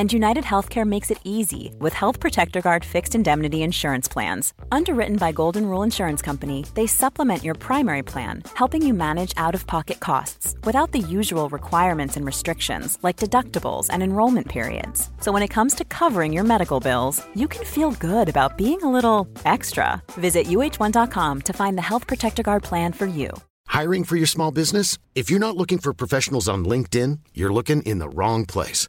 And United Healthcare makes it easy with Health Protector Guard fixed indemnity insurance plans. Underwritten by Golden Rule Insurance Company, they supplement your primary plan, helping you manage out of pocket costs without the usual requirements and restrictions like deductibles and enrollment periods. So when it comes to covering your medical bills, you can feel good about being a little extra. Visit uh1.com to find the Health Protector Guard plan for you. Hiring for your small business? If you're not looking for professionals on LinkedIn, you're looking in the wrong place.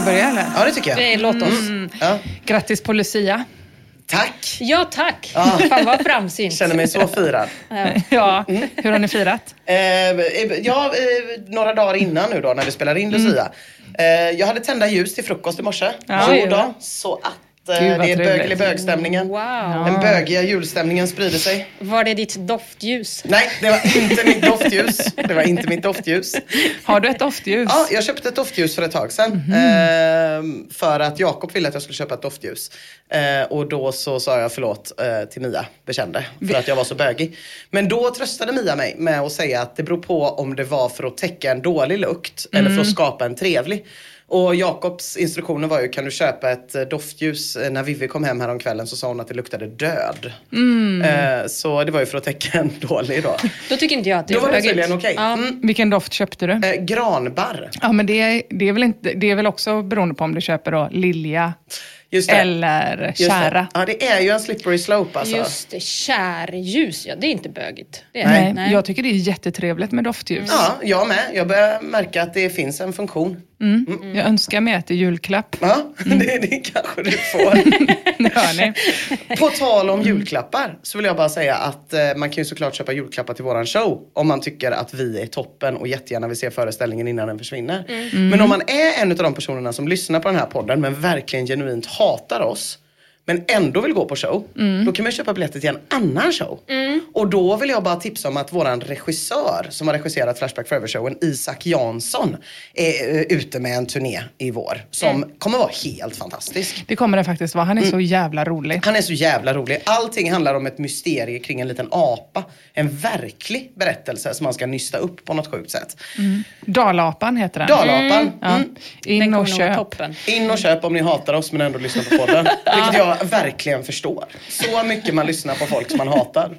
vi börja eller? Ja, det tycker jag. Det, låt oss. Ja. Grattis på Lucia. Tack! Ja, tack. Ja. Fan vad framsynt. Känner mig så firad. Ja, hur har ni firat? Eh, ja, eh, några dagar innan nu då när vi spelar in Lucia. Eh, jag hade tända ljus till frukost i morse. Ja. Jo Oj, då, va? så att Gud, eh, vad det är bögelig bögstämningen. Wow. Den bögiga julstämningen sprider sig. Var det ditt doftljus? Nej, det var inte mitt doftljus. Det var inte mitt doftljus. Har du ett doftljus? Ja, jag köpte ett doftljus för ett tag sedan. Eh, för att Jakob ville att jag skulle köpa ett doftljus. Eh, och då så sa jag förlåt eh, till Mia, bekände. För att jag var så bögig. Men då tröstade Mia mig med att säga att det beror på om det var för att täcka en dålig lukt eller Mm. för att skapa en trevlig. Och Jakobs instruktioner var ju, kan du köpa ett eh, doftljus? Eh, När Vivi kom hem häromkvällen så sa hon att det luktade död. Mm. Eh, så det var ju för att täcka en dålig då. Då tycker inte jag att det är Då var det tydligen okej. Ja. Mm. Vilken doft köpte du? Eh, granbarr. Ja, men det är, det, är väl inte, det är väl också beroende på om du köper då lilja. Eller Just det. kära. Ja, det är ju en slippery slope alltså. Just det, kärljus, ja det är inte bögigt. Det är Nej. det. Jag tycker det är jättetrevligt med doftljus. Ja, jag med. Jag börjar märka att det finns en funktion. Jag önskar mig ett i julklapp. Ja, det, det kanske du får. Det hör ni. På tal om julklappar så vill jag bara säga att eh, man kan ju såklart köpa julklappar till våran show om man tycker att vi är toppen och jättegärna vill se föreställningen innan den försvinner. Men om man är en av de personerna som lyssnar på den här podden men verkligen genuint hatar oss men ändå vill gå på show, då kan man köpa biljetter till en annan show. Och då vill jag bara tipsa om att våran regissör som har regisserat Flashback Forever-showen, Isak Jansson, är eh, ute med en turné i vår som kommer vara helt fantastisk. Det kommer det faktiskt vara. Han är så jävla rolig. Han är så jävla rolig. Allting handlar om ett mysterie kring en liten apa. En verklig berättelse som man ska nysta upp på något sjukt sätt. Dalapan heter den. Dalapan. Ja. Mm. In Den och köp. In och köp om ni hatar oss men ändå lyssnar på podden. Vilket jag verkligen förstår. Så mycket man lyssnar på folk som man hatar.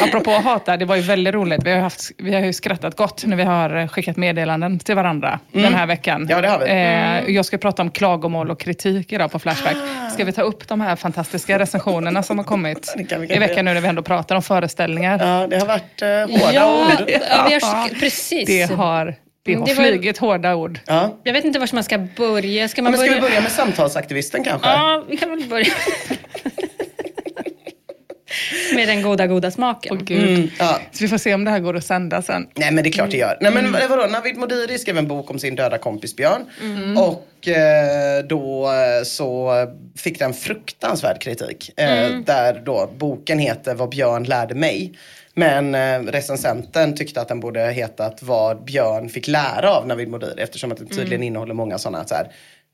Apropå hata, det var ju väldigt roligt. Vi har, haft, vi har ju skrattat gott när vi har skickat meddelanden till varandra den här veckan. Mm. Ja, det har vi. Eh, jag ska prata om klagomål och kritik idag på Flashback. Ska vi ta upp de här fantastiska recensionerna som har kommit Det kan vi i veckan nu när vi ändå pratar om föreställningar? Ja, det har varit eh, hårda Ja, ord. ja, vi har, sk- precis. Det har, det har Det var- flugit hårda ord. Ja. Jag vet inte var man ska börja. Ska man Men ska börja? vi börja med samtalsaktivisten kanske? Ja, vi kan väl börja. med den goda, goda smaken. Åh, gud. Mm, ja. Så vi får se om det här går att sända sen. Nej men det är klart det gör. Nej men Mm. vadå, Navid Modiri skrev en bok om sin döda kompis Björn. Och eh, då eh, så fick den fruktansvärd kritik. Eh, Mm. Där då boken heter Vad Björn lärde mig. Men eh, recensenten tyckte att den borde hetat vad Björn fick lära av Navid Modiri eftersom att den tydligen innehåller många sådana så här,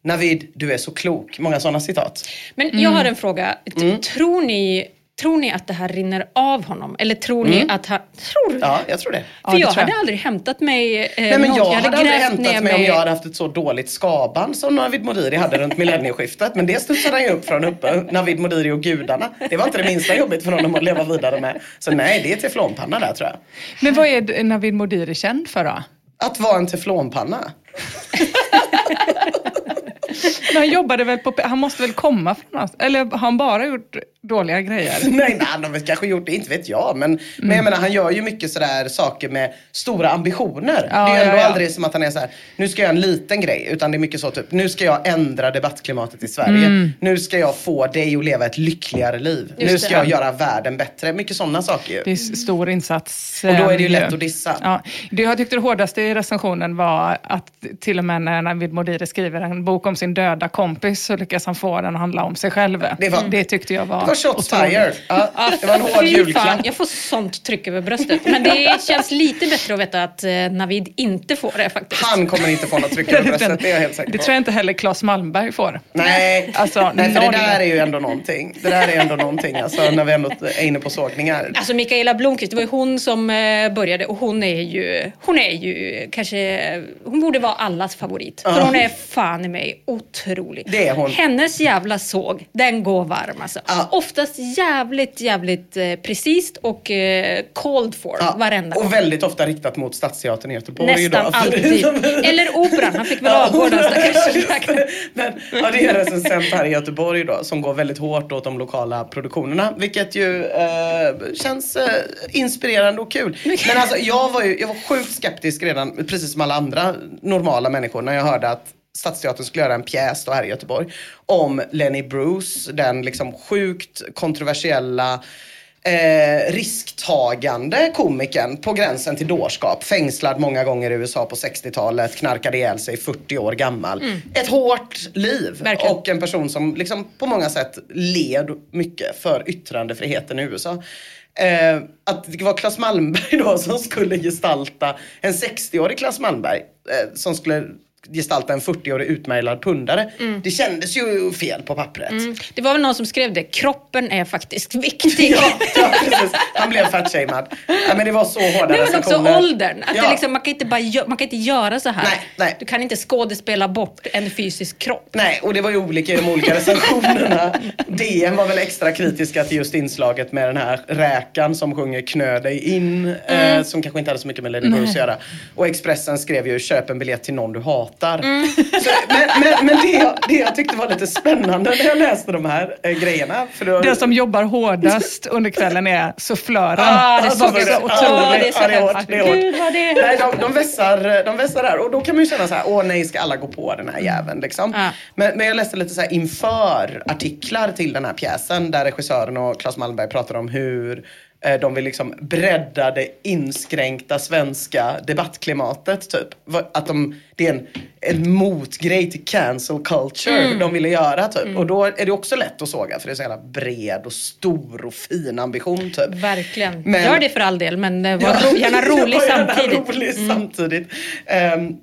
Navid, du är så klok. Många sådana citat. Men jag har en fråga. T- Tror, ni, tror ni att det här rinner av honom? Eller tror ni att han... Tror du? Ja, jag tror det. För det jag tror jag. hade aldrig hämtat mig eh, Nej, men någon- jag hade aldrig grävt hämtat ner mig om jag hade haft ett så dåligt skaband som Navid Modiri hade runt millennieskiftet. Men det studsade han ju upp från uppe. Navid Modiri och gudarna. Det var inte det minsta jobbigt för honom att leva vidare med. Så nej, det är teflonpanna där tror jag. Men vad är Navid Modiri känd för då? Att vara en teflonpanna. Men han jobbade väl på... Han måste väl komma från någonstans? Eller har han bara gjort dåliga grejer? Nej, nej, han har väl kanske gjort det, inte vet jag. Men, men jag menar, han gör ju mycket sådär saker med stora ambitioner. Ja, det är ju ja, ändå ja. aldrig som att han är så här, nu ska jag göra en liten grej. Utan det är mycket så typ, nu ska jag ändra debattklimatet i Sverige. Nu ska jag få dig att leva ett lyckligare liv. Just nu ska det. jag göra världen bättre. Mycket sådana saker ju. Det är stor insats. Och då är det ju eh, lätt att dissa. Ja, det jag tyckte det hårdaste i recensionen var att till och med när Navid Modiri skriver en bok om sin döda kompis så lyckas han få den att handla om sig själv. Det var- det tyckte jag var Det var shots fired. Ja, det var en hård julklapp. jag får sånt tryck över bröstet. Men det känns lite bättre att veta att eh, Navid inte får det faktiskt. Han kommer inte få något tryck över bröstet, det är jag helt säker Det på. tror jag inte heller Claes Malmberg får. Nej, Alltså, Nej för det där är ju ändå någonting. Det där är ändå någonting, alltså när vi ändå är inne på sågningar. Alltså Mikaela Blomqvist, det var ju hon som eh, började och hon är ju, hon är ju kanske, hon borde vara allas favorit. För hon är fan i mig otrolig. Det är hon. Hennes jävla såg, den går varm alltså. Ja. Oftast jävligt, jävligt eh, precis och eh, called for Ja, varenda och väldigt ofta riktat mot Stadsteatern i Göteborg. Nästan då. alltid. Eller operan, han fick väl avgå den stackars Men ja, det är en recensent här i Göteborg då som går väldigt hårt åt de lokala produktionerna. Vilket ju eh, känns eh, inspirerande och kul. Men alltså jag var ju jag var sjukt skeptisk redan, precis som alla andra normala människor, när jag hörde att Stadsteatern skulle göra en pjäs då här i Göteborg om Lenny Bruce, den liksom sjukt kontroversiella eh, risktagande komikern på gränsen till dårskap. Fängslad många gånger i USA på 60-talet, knarkade ihjäl sig 40 år gammal. Ett hårt liv Verkligen. och en person som liksom på många sätt led mycket för yttrandefriheten i USA. Eh, att det var Claes Malmberg då som skulle gestalta en 60-årig Claes Malmberg eh, som skulle gestalta en 40-årig utmärglad pundare. Det kändes ju fel på pappret. Det var väl någon som skrev det, kroppen är faktiskt viktig. Ja, ja. Han blev fatshamead. Ja, men det var så hårda Nej, men också åldern. Att Ja. det liksom, man, kan inte bara man kan inte göra så här. Nej, nej. Du kan inte skådespela bort en fysisk kropp. Nej, och det var ju olika i de olika recensionerna. DN var väl extra kritiska till just inslaget med den här räkan som sjunger Knö dig in, Mm. eh, som kanske inte hade så mycket med Lady Bruce att göra. Och Expressen skrev ju köp en biljett till någon du hatar. Mm. Så, men men, men det, jag, det jag tyckte var lite spännande när jag läste de här eh, grejerna. För då, Den som jobbar hårdast under kvällen är sufflören. Ah, det jag så så otroligt. Ja, det är så Ja, det är hemskt. hårt, det är hårt. Gud vad det Nej, de, de, vässar, de vässar där och då kan man ju känna så här, åh nej ska alla gå på den här jäveln liksom. Ja. Men, men jag läste lite så här inför artiklar till den här pjäsen där regissören och Claes Malmberg pratar om hur de vill liksom bredda det inskränkta svenska debattklimatet typ. Att de, det är en, en motgrej till cancel culture Mm. de ville göra typ. Och då är det också lätt att såga för det är så jävla bred och stor och fin ambition typ. Verkligen. Men- Gör det för all del, men eh, var Ja, gärna rolig ja, gärna samtidigt. Mm. rolig samtidigt. Ehm,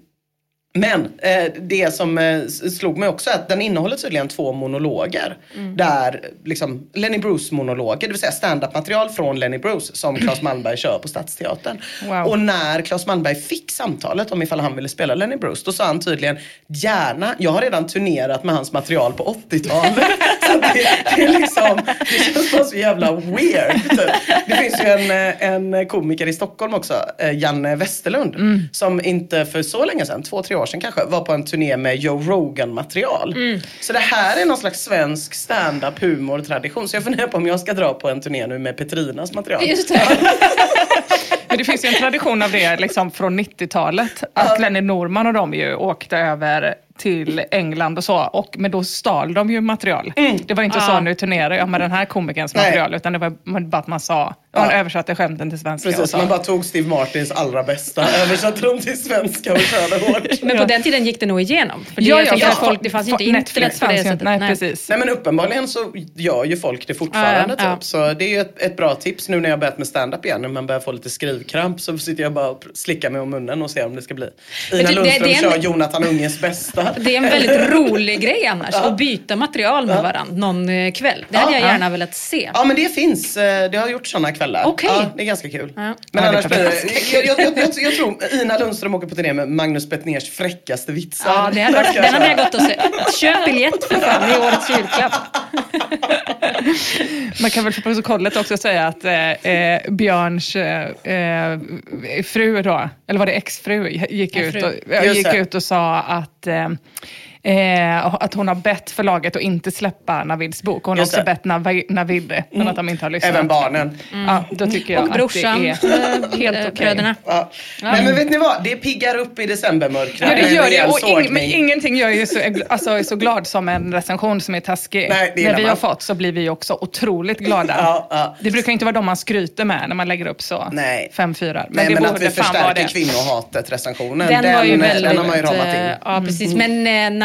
men eh, det som eh, slog mig också är att den innehåller tydligen två monologer. Mm. Där liksom Lenny Bruce-monologer, det vill säga stand-up material från Lenny Bruce som Claes Malmberg kör på Stadsteatern. Wow. Och när Claes Malmberg fick samtalet om ifall han ville spela Lenny Bruce, då sa han tydligen gärna, jag har redan turnerat med hans material på 80-talet. så det, det är liksom, det känns bara så jävla weird. Typ. Det finns ju en, en komiker i Stockholm också, eh, Janne Westerlund, som inte för så länge sedan, två, tre år sedan kanske, var på en turné med Joe Rogan-material. Så det här är någon slags svensk stand-up humor-tradition. Så jag funderar på om jag ska dra på en turné nu med Petrinas material. Just det. Men det finns ju en tradition av det liksom från 90-talet. Att Lenny Norman och de ju åkte över till England och så. Och, men då stal de ju material. Det var inte så Ah. nu turnerar jag med den här komikerns Nej. material. Utan det var bara att man sa Ja. översatte skämten till svenska. och Precis, så. man bara tog Steve Martins allra bästa, översatte dem till svenska och körde hårt. Men på den tiden gick det nog igenom. För det, Ja, jag ja, ja. att folk, det fanns ju inte Netflix internet på det sättet. Nej, precis. Nej men uppenbarligen så gör ju folk det fortfarande Ja, ja. typ. Så det är ju ett, ett bra tips nu när jag har börjat med stand-up igen. När man börjar få lite skrivkramp så sitter jag bara och slickar mig om munnen och ser om det ska bli. Ina det- Lundström det är en- kör Jonathan Unges bästa. Det är en väldigt rolig grej annars, att byta material med varandra någon eh, kväll. Det hade Ja, jag ja. gärna velat se. Ja men det finns, eh, det har gjort sådana kvällar. Okej. Ja, det är ganska kul. Ja. Men Ja, det annars är blir det, ganska jag, jag, jag, jag, jag tror Ina Lundström åker på turné med Magnus Bettners fräckaste vitsar. Ja, det hade varit, den hade jag gått och sett. Köp biljett för fan i årets julklapp. Man kan väl för protokollet också säga att eh, eh, Björns eh, fru då, eller var det exfru, gick, Ja, ut och, ja, gick ut och sa att eh, Eh, att hon har bett förlaget att inte släppa Navids bok. Hon har också det. bett Navi, Navid, men att de inte har lyssnat. Även barnen. Ja, då tycker jag Och brorsan, att det är eh, helt okej. bröderna. Ja. Nej men vet ni vad, det piggar upp i decembermörkret. Ja, det gör det. Och ing, men ingenting gör ju så, alltså, så glad som en recension som är taskig. Nej, det när vi man. har fått så blir vi också otroligt glada. Ja, ja. Det brukar inte vara de man skryter med när man lägger upp så Nej. fem fyrar. Men Nej det men borde att vi förstärker det. kvinnohatet recensionen. Den, var ju väldigt... den har man ju ramat in. eh, Ja, precis. Men eh,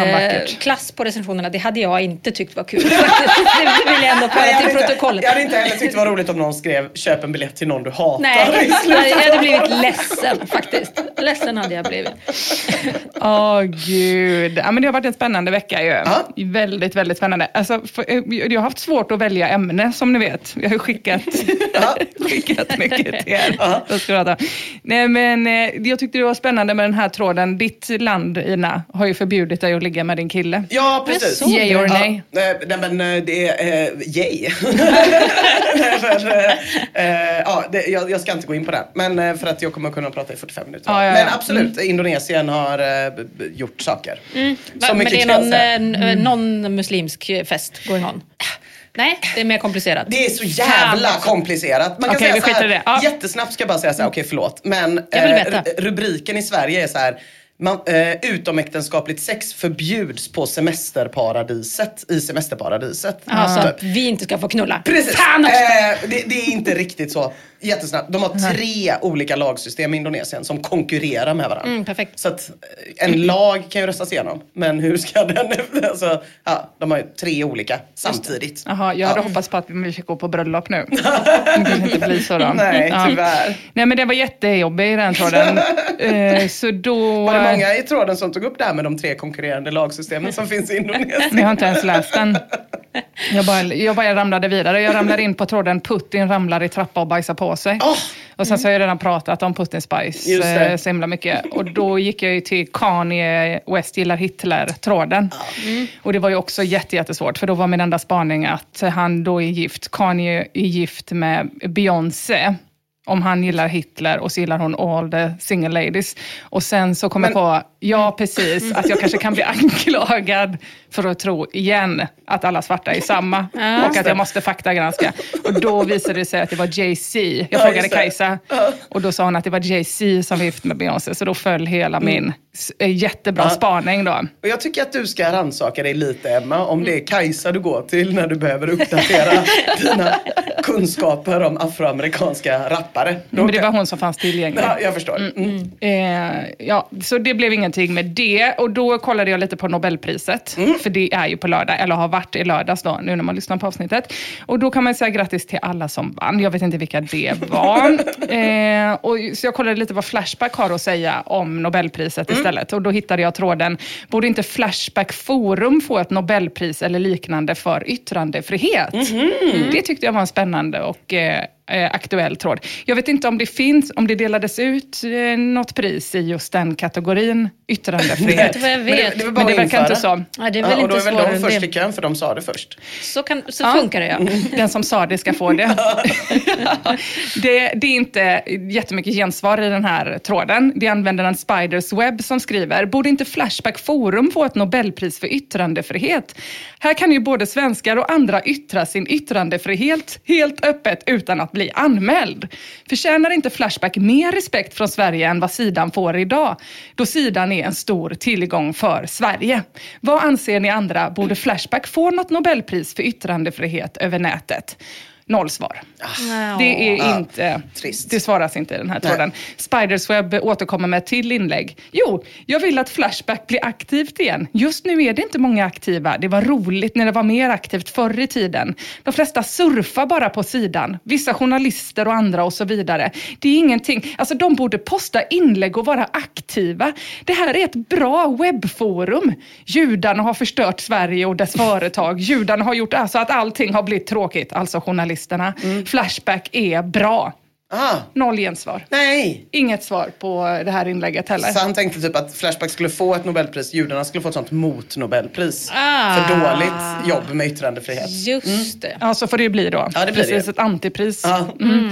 Fan, eh, klass på recensionerna, det hade jag inte tyckt var kul. det vill jag ändå föra till protokollet. jag hade inte heller tyckt det var roligt om någon skrev köp en biljett till någon du hatar. Nej, jag hade blivit ledsen faktiskt. Ledsen hade jag blivit. Åh gud. Ja, men det har varit en spännande vecka ju. Ja. Väldigt, väldigt spännande. Alltså, för, eh, jag har haft svårt att välja ämne som ni vet. Jag har ju skickat, skickat mycket till er. Prata. Nej, men, eh, jag tyckte det var spännande med den här tråden. Ditt land, Ina, har ju förbjudit dig att ligga med din kille. Ja, precis. Yay or nay? Ja, nej, men eh, det är uh, yay. för, eh, ja, det, jag, jag ska inte gå in på det. Men för att jag kommer kunna prata i 45 minuter. Ja, ja, Men absolut, Indonesien har b- gjort saker. Så Mm. Men det är någon, n- någon muslimsk fest going on? Nej, det är mer komplicerat. Det är så jävla komplicerat. Man kan Okej, vi säga så här, det. Ja. jättesnabbt ska jag bara säga så här, okej förlåt. Men eh, rubriken i Sverige är så här. Man, eh, utomäktenskapligt sex förbjuds på semesterparadiset i semesterparadiset. Jaha, så Typ. att vi inte ska få knulla. Precis. Eh, det, det är inte riktigt så. Jättesnabbt. De har tre olika lagsystem i Indonesien som konkurrerar med varandra. Mm, perfekt. Så att eh, en lag kan ju röstas igenom. Men hur ska den... Alltså, ja, de har ju tre olika samtidigt. Jaha, jag hade Ja. hoppats på att vi fick gå på bröllop nu. Det kanske inte blir så då. Nej, tyvärr. Nej, men det var jättejobbig den tråden. Eh, så då... Var det många i tråden som tog upp det här med de tre konkurrerande lagsystemen som finns i Indonesien? Jag har inte ens läst den. Jag bara, jag bara ramlade vidare. Jag ramlade in på tråden Putin ramlar i trappa och bajsar på sig. Åh! Och sen så har jag redan pratat om Putin Spice eh, så himla mycket. Och då gick jag ju till Kanye West gillar Hitler-tråden. Och det var ju också jätte, jättesvårt, för då var min enda spaning att han då är gift, Kanye är gift med Beyoncé. Om han gillar Hitler och så gillar hon all the single ladies. Och sen så kom jag på, ja precis, att jag kanske kan bli anklagad för att tro igen att alla svarta är samma. Ja. och att jag måste faktagranska. Och då visade det sig att det var Jay-Z. Jag Ja, frågade det. Kajsa och då sa hon att det var Jay-Z som var gift med Beyoncé. Så då föll hela min s- eh, jättebra Ja. spaning då. Och jag tycker att du ska rannsaka dig lite Emma, om det är Kajsa du går till när du behöver uppdatera dina kunskaper om afroamerikanska rappare. Då Men det var hon som fanns tillgänglig. Ja, jag förstår. Mm. Eh, ja, så det blev ingenting med det. Och då kollade jag lite på Nobelpriset. Mm. För det är ju på lördag, eller har varit i lördags då, nu när man lyssnar på avsnittet. Och då kan man säga grattis till alla som vann. Jag vet inte vilka det var. eh, och, så jag kollade lite vad Flashback har att säga om Nobelpriset Mm. istället. Och då hittade jag tråden, borde inte Flashback Forum få ett Nobelpris eller liknande för yttrandefrihet? Mhm. Det tyckte jag var en spännande och eh, eh, aktuell tråd. Jag vet inte om det finns, om det delades ut eh, något pris i just den kategorin yttrandefrihet. Inte vad jag Men det, det är väl Men bara det verkar inte så. Ja, det är väl Ja, och inte då är väl de först det. i kön för de sa det först. Så, kan, så Ja. funkar det ja. Den som sa det ska få det. det. Det är inte jättemycket gensvar i den här tråden. Det är användaren Spiders Web som skriver, borde inte Flashback Forum få ett Nobelpris för yttrandefrihet? Här kan ju både svenskar och andra yttra sin yttrandefrihet helt öppet utan att bli bli anmäld. Förtjänar inte Flashback mer respekt från Sverige än vad sidan får idag? Då sidan är en stor tillgång för Sverige. Vad anser ni andra? Borde Flashback få något Nobelpris för yttrandefrihet över nätet? Noll svar. Ja. Det är Ja, inte, trist. det svaras inte i den här tråden. Spidersweb återkommer med ett till inlägg. Jo, jag vill att Flashback blir aktivt igen. Just nu är det inte många aktiva. Det var roligt när det var mer aktivt förr i tiden. De flesta surfar bara på sidan. Vissa journalister och andra och så vidare. Det är ingenting, alltså de borde posta inlägg och vara aktiva. Det här är ett bra webbforum. Judarna har förstört Sverige och dess företag. Judarna har gjort alltså att allting har blivit tråkigt, alltså journalisterna. Flashback är bra. Ah, Noll gensvar. nej! Inget svar på det här inlägget heller. Så han tänkte typ att Flashback skulle få ett Nobelpris, judarna skulle få ett sånt mot-Nobelpris. Ah. För dåligt jobb med yttrandefrihet. Just det. Ja, så får det ju bli då. Ja, det blir Precis, det. ett antipris. Ja. Mm.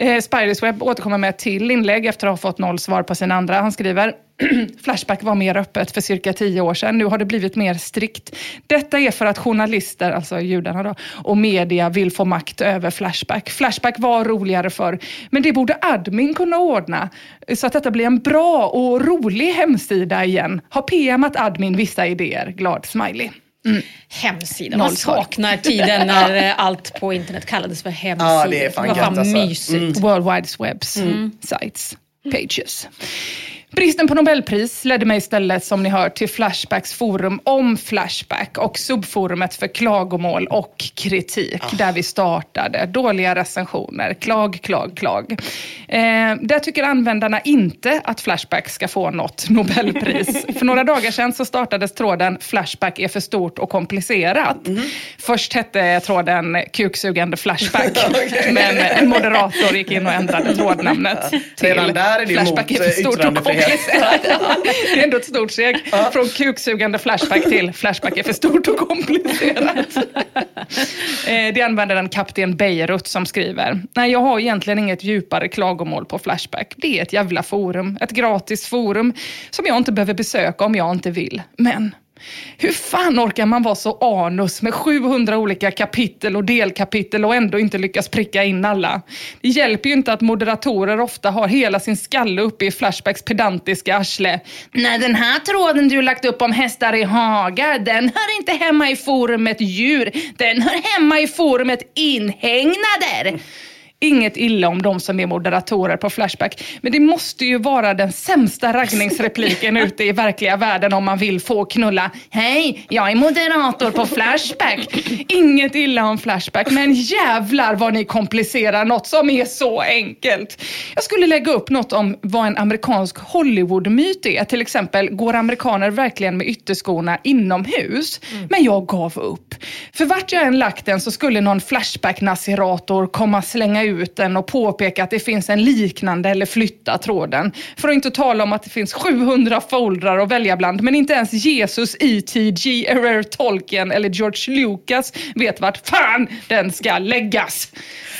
Eh, Spidersweb återkommer med ett till inlägg efter att ha fått noll svar på sin andra. Han skriver Flashback var mer öppet för cirka tio år sedan. Nu har det blivit mer strikt. Detta är för att journalister, alltså judarna då, och media vill få makt över Flashback. Flashback var roligare förr, men det borde admin kunna ordna så att detta blir en bra och rolig hemsida igen. Har PMat admin vissa idéer? Glad smiley. Hemsida. Noll Man saknar tiden när eh, allt på internet kallades för hemsida. Ja, det är fan var gött, alltså. mysigt. World Wide Webs sites, pages. Bristen på Nobelpris ledde mig istället, som ni hör, till Flashbacks forum om Flashback och subforumet för klagomål och kritik, där vi startade. Dåliga recensioner, klag, klag, klag. Eh, där tycker användarna inte att Flashback ska få något Nobelpris. för några dagar sedan så startades tråden Flashback är för stort och komplicerat. Först hette tråden Kuksugande Flashback, men en moderator gick in och ändrade trådnamnet till redan där är det Flashback är för stort och komplicerat. det är ändå ett stort steg. Från kuksugande Flashback till Flashback är för stort och komplicerat. Eh, det använder en kapten Beirut som skriver. Nej, jag har egentligen inget djupare klagomål på Flashback. Det är ett jävla forum. Ett gratis forum som jag inte behöver besöka om jag inte vill. Men hur fan orkar man vara så anus med 700 olika kapitel och delkapitel och ändå inte lyckas pricka in alla? Det hjälper ju inte att moderatorer ofta har hela sin skalle uppe i Flashbacks pedantiska arsle. Nej, den här tråden du lagt upp om hästar i hagar, den hör inte hemma i forumet djur. Den hör hemma i forumet inhägnader. Inget illa om de som är moderatorer på Flashback, men det måste ju vara den sämsta raggningsrepliken ute i verkliga världen om man vill få knulla. Hej, jag är moderator på Flashback. Inget illa om Flashback, men jävlar vad ni komplicerar något som är så enkelt. Jag skulle lägga upp något om vad en amerikansk Hollywood-myt är. Till exempel, går amerikaner verkligen med ytterskorna inomhus? Men jag gav upp. För vart jag än lagt den så skulle någon Flashback-nasirator komma slänga ut den och påpeka att det finns en liknande eller flytta tråden. För att inte tala om att det finns 700 foldrar att välja bland, men inte ens Jesus, E.T., G.R.R. Tolkien eller George Lucas vet vart fan den ska läggas.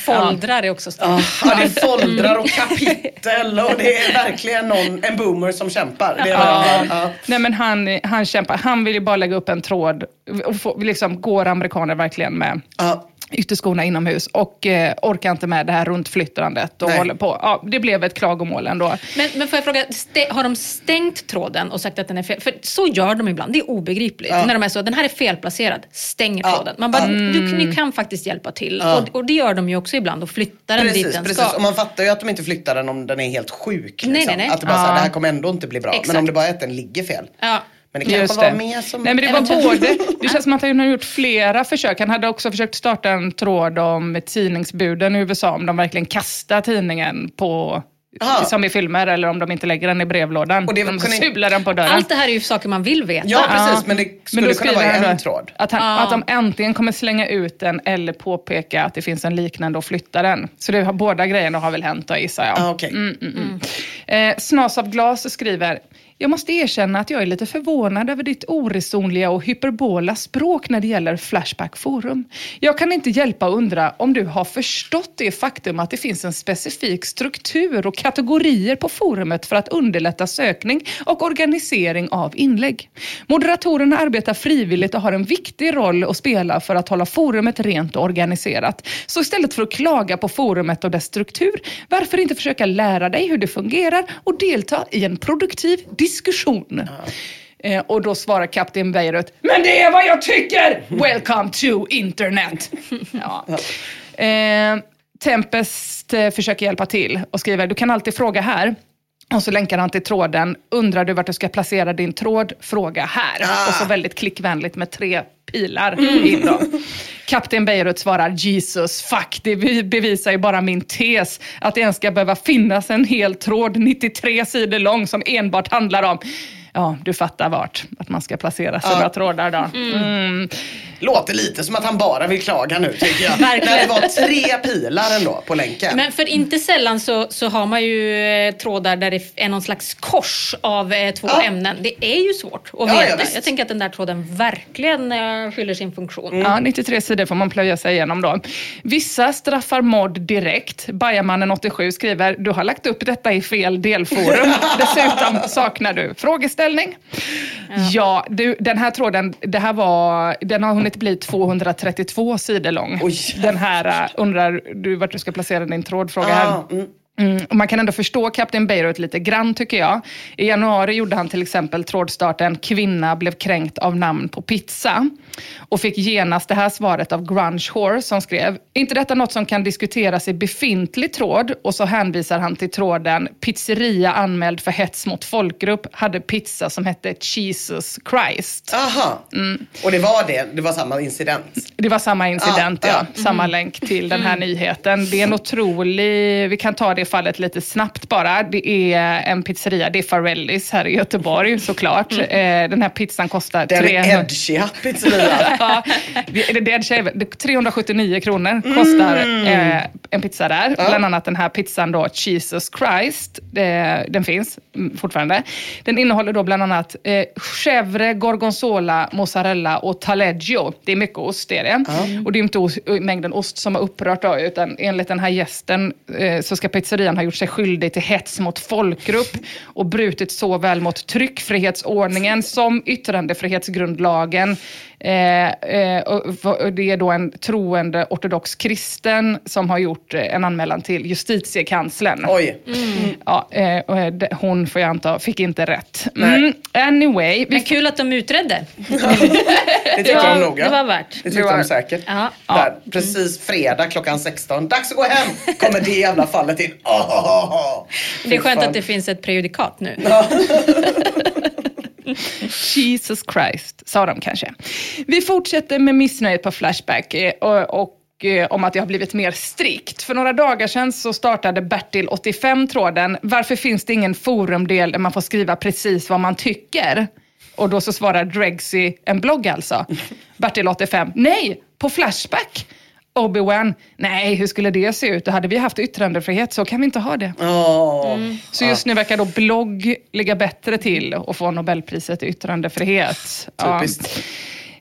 Foldrar är också stort. Ja, det är foldrar och kapitel och det är verkligen någon, en boomer som kämpar. Ja. Nej men han, han kämpar. Han vill ju bara lägga upp en tråd. Och få, liksom, går amerikaner verkligen med Ja. Ytterskorna inomhus och eh, orkar inte med det här runtflyttrandet och Nej. håller på. Ja, det blev ett klagomål ändå. Men, men får jag fråga, har de stängt tråden och sagt att den är fel? För så gör de ibland, det är obegripligt. Ja. När de är så, den här är felplacerad, stäng Ja. tråden. Man bara, Mm. du, ni kan faktiskt hjälpa till. Ja. Och, och det gör de ju också ibland och flyttar den dit Precis, den precis. ska. Och man fattar ju att de inte flyttar den om den är helt sjuk. Liksom. Nej, nej, nej. Att det bara så här, Ja. det här kommer ändå inte bli bra. Men Exakt. om det bara är att den ligger fel. Ja. Men det kanske Just var det. mer som... Nej, men det var både, det känns som att han har gjort flera försök. Han hade också försökt starta en tråd om tidningsbuden i USA, om de verkligen kastar tidningen på Aha. som i filmer eller om de inte lägger den i brevlådan. Och det de kunde- sular den på dörren. Allt det här är ju saker man vill veta. Ja, precis. Men det skulle då kunna vara en tråd. Att, han, att de äntligen kommer slänga ut den eller påpeka att det finns en liknande och flytta den. Så det har, båda grejerna har väl hänt då gissar jag. Ah, okej. Mm, mm, mm. Eh, Snas av glas skriver jag måste erkänna att jag är lite förvånad över ditt oresonliga och hyperbola språk när det gäller Flashback Forum. Jag kan inte hjälpa att undra om du har förstått det faktum att det finns en specifik struktur och kategorier på forumet för att underlätta sökning och organisering av inlägg. Moderatorerna arbetar frivilligt och har en viktig roll att spela för att hålla forumet rent och organiserat. Så istället för att klaga på forumet och dess struktur, varför inte försöka lära dig hur det fungerar och delta i en produktiv diskussion? Eh, och då svarar kapten Beirut, men det är vad jag tycker! Welcome to internet! Ja. Eh, Tempest eh, försöker hjälpa till och skriver, du kan alltid fråga här. Och så länkar han till tråden. Undrar du vart du ska placera din tråd? Fråga här. Ah. Och så väldigt klickvänligt med tre pilar in då. Kapten Beirut svarar Jesus, fuck, det be- bevisar ju bara min tes. Att det ens ska behöva finnas en hel tråd 93 sidor lång som enbart handlar om Ja, du fattar vart att man ska placera sina trådar då. Mm. Låter lite som att han bara vill klaga nu tycker jag. Verkligen. När det var tre pilar ändå på länken. Men för inte sällan så, så har man ju eh, trådar där det är någon slags kors av eh, två Ja. ämnen. Det är ju svårt att Ja, ja, veta. jag tänker att den där tråden verkligen eh, fyller sin funktion. Mm. Ja, 93 sidor får man plöja sig igenom då. Vissa straffar mod direkt. Bajamannen87 skriver, du har lagt upp detta i fel delforum. Dessutom saknar du frågeställning. Ja, du, den här tråden, det här var, den har hunnit bli 232 sidor lång. Oj. Den här, äh, undrar du vart du ska placera din trådfråga här. Ah, mm. Mm, och man kan ändå förstå Kapten Beirut lite grann tycker jag. I januari gjorde han till exempel trådstarten “Kvinna blev kränkt av namn på pizza” och fick genast det här svaret av Grunge Horse som skrev “Inte detta något som kan diskuteras i befintlig tråd?” och så hänvisar han till tråden “Pizzeria anmäld för hets mot folkgrupp hade pizza som hette Jesus Christ”. Aha. Mm. Och det var det, det var samma incident. Det var samma incident, Ja, ja. ja. Samma länk till den här nyheten. Det är en otrolig... Vi kan ta det fallet lite snabbt bara. Det är en pizzeria, det är Farellis här i Göteborg såklart. Eh, Den här pizzan kostar Den 300... edgiga pizzeria. Ja, det, det, det är väl- det- 379 kronor kostar Mm. eh, en pizza där. Bland annat den här pizzan då, Jesus Christ. Det, den finns mm, fortfarande. Den innehåller då bland annat eh, chèvre, gorgonzola, mozzarella och taleggio. Det är mycket ost, det är det. Och det är inte os, mängden ost som har upprört då, utan enligt den här gästen eh, så ska pizzerian ha gjort sig skyldig till hets mot folkgrupp och brutit såväl mot tryckfrihetsordningen som yttrandefrihetsgrundlagen. Eh, eh, och, och det är då en troende ortodox kristen som har gjort eh, en anmälan till justitiekanslern. Oj. Ja, eh, och, eh, det- hon får jag anta fick inte rätt. Mm, anyway, vi Men kul att de utredde. Det tyckte var- de nog ja. det var värt. Det tyckte de säkert. Ja. Där, precis fredag klockan 16. Dags att gå hem! Kommer det jävla fallet in. Oh, oh, oh. Det är skönt att det finns ett prejudikat nu. Jesus Christ, sa de kanske. Vi fortsätter med missnöjet på Flashback eh, och, och eh, om att det har blivit mer strikt. För några dagar sedan så startade Bertil85 tråden “Varför finns det ingen forumdel där man får skriva precis vad man tycker?” Och då så svarar Dregsy, en blogg alltså, Bertil85 “Nej, på Flashback!” Obi-Wan, nej hur skulle det se ut? Då hade vi haft yttrandefrihet, så kan vi inte ha det. Åh. Så just nu verkar då blogg ligga bättre till och få Nobelpriset i yttrandefrihet. Typiskt.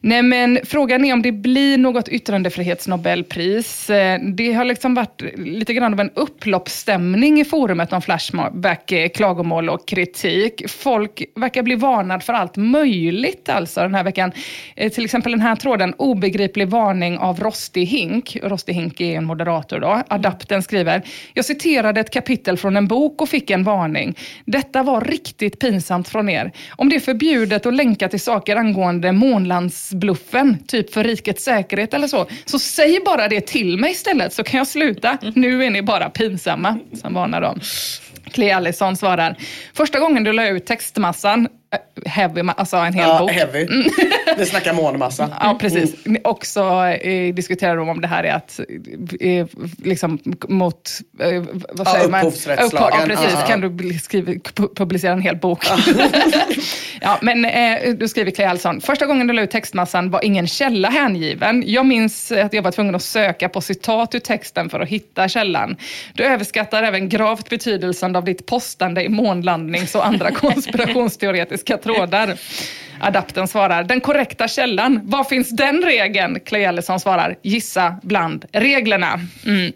Nej men frågan är om det blir något yttrandefrihetsnobelpris. Eh, det har liksom varit lite grann av en upploppsstämning i forumet om Flashback, eh, klagomål och kritik. Folk verkar bli varnad för allt möjligt alltså den här veckan. Eh, till exempel den här tråden, obegriplig varning av Rostig Hink. Rostig Hink är en moderator då. Adapten skriver, jag citerade ett kapitel från en bok och fick en varning. Detta var riktigt pinsamt från er. Om det är förbjudet att länka till saker angående månlands statsbluffen, typ för rikets säkerhet eller så, så säg bara det till mig istället så kan jag sluta. Nu är ni bara pinsamma, som varnar de. Clea Allison svarar, första gången du la ut textmassan, heavy, ma- alltså en hel Ja, bok. heavy. Vi snackar månmassa. Ja, precis. Och så eh, diskuterar de om det här är att, eh, liksom mot, eh, vad Ja, säger man? upphovsrättslagen. Ja, precis. Ja. Kan du skriva, pu- publicera en hel bok? ja, men eh, du skriver Clay Allison. Första gången du la ut textmassan var ingen källa hängiven. Jag minns att jag var tvungen att söka på citat ur texten för att hitta källan. Du överskattar även gravt betydelsen av ditt postande i månlandnings och andra konspirationsteoretiska trådar. Adapten svarar, den korrekta källan. Var finns den regeln? Clay Ellison svarar, gissa bland reglerna. Mm.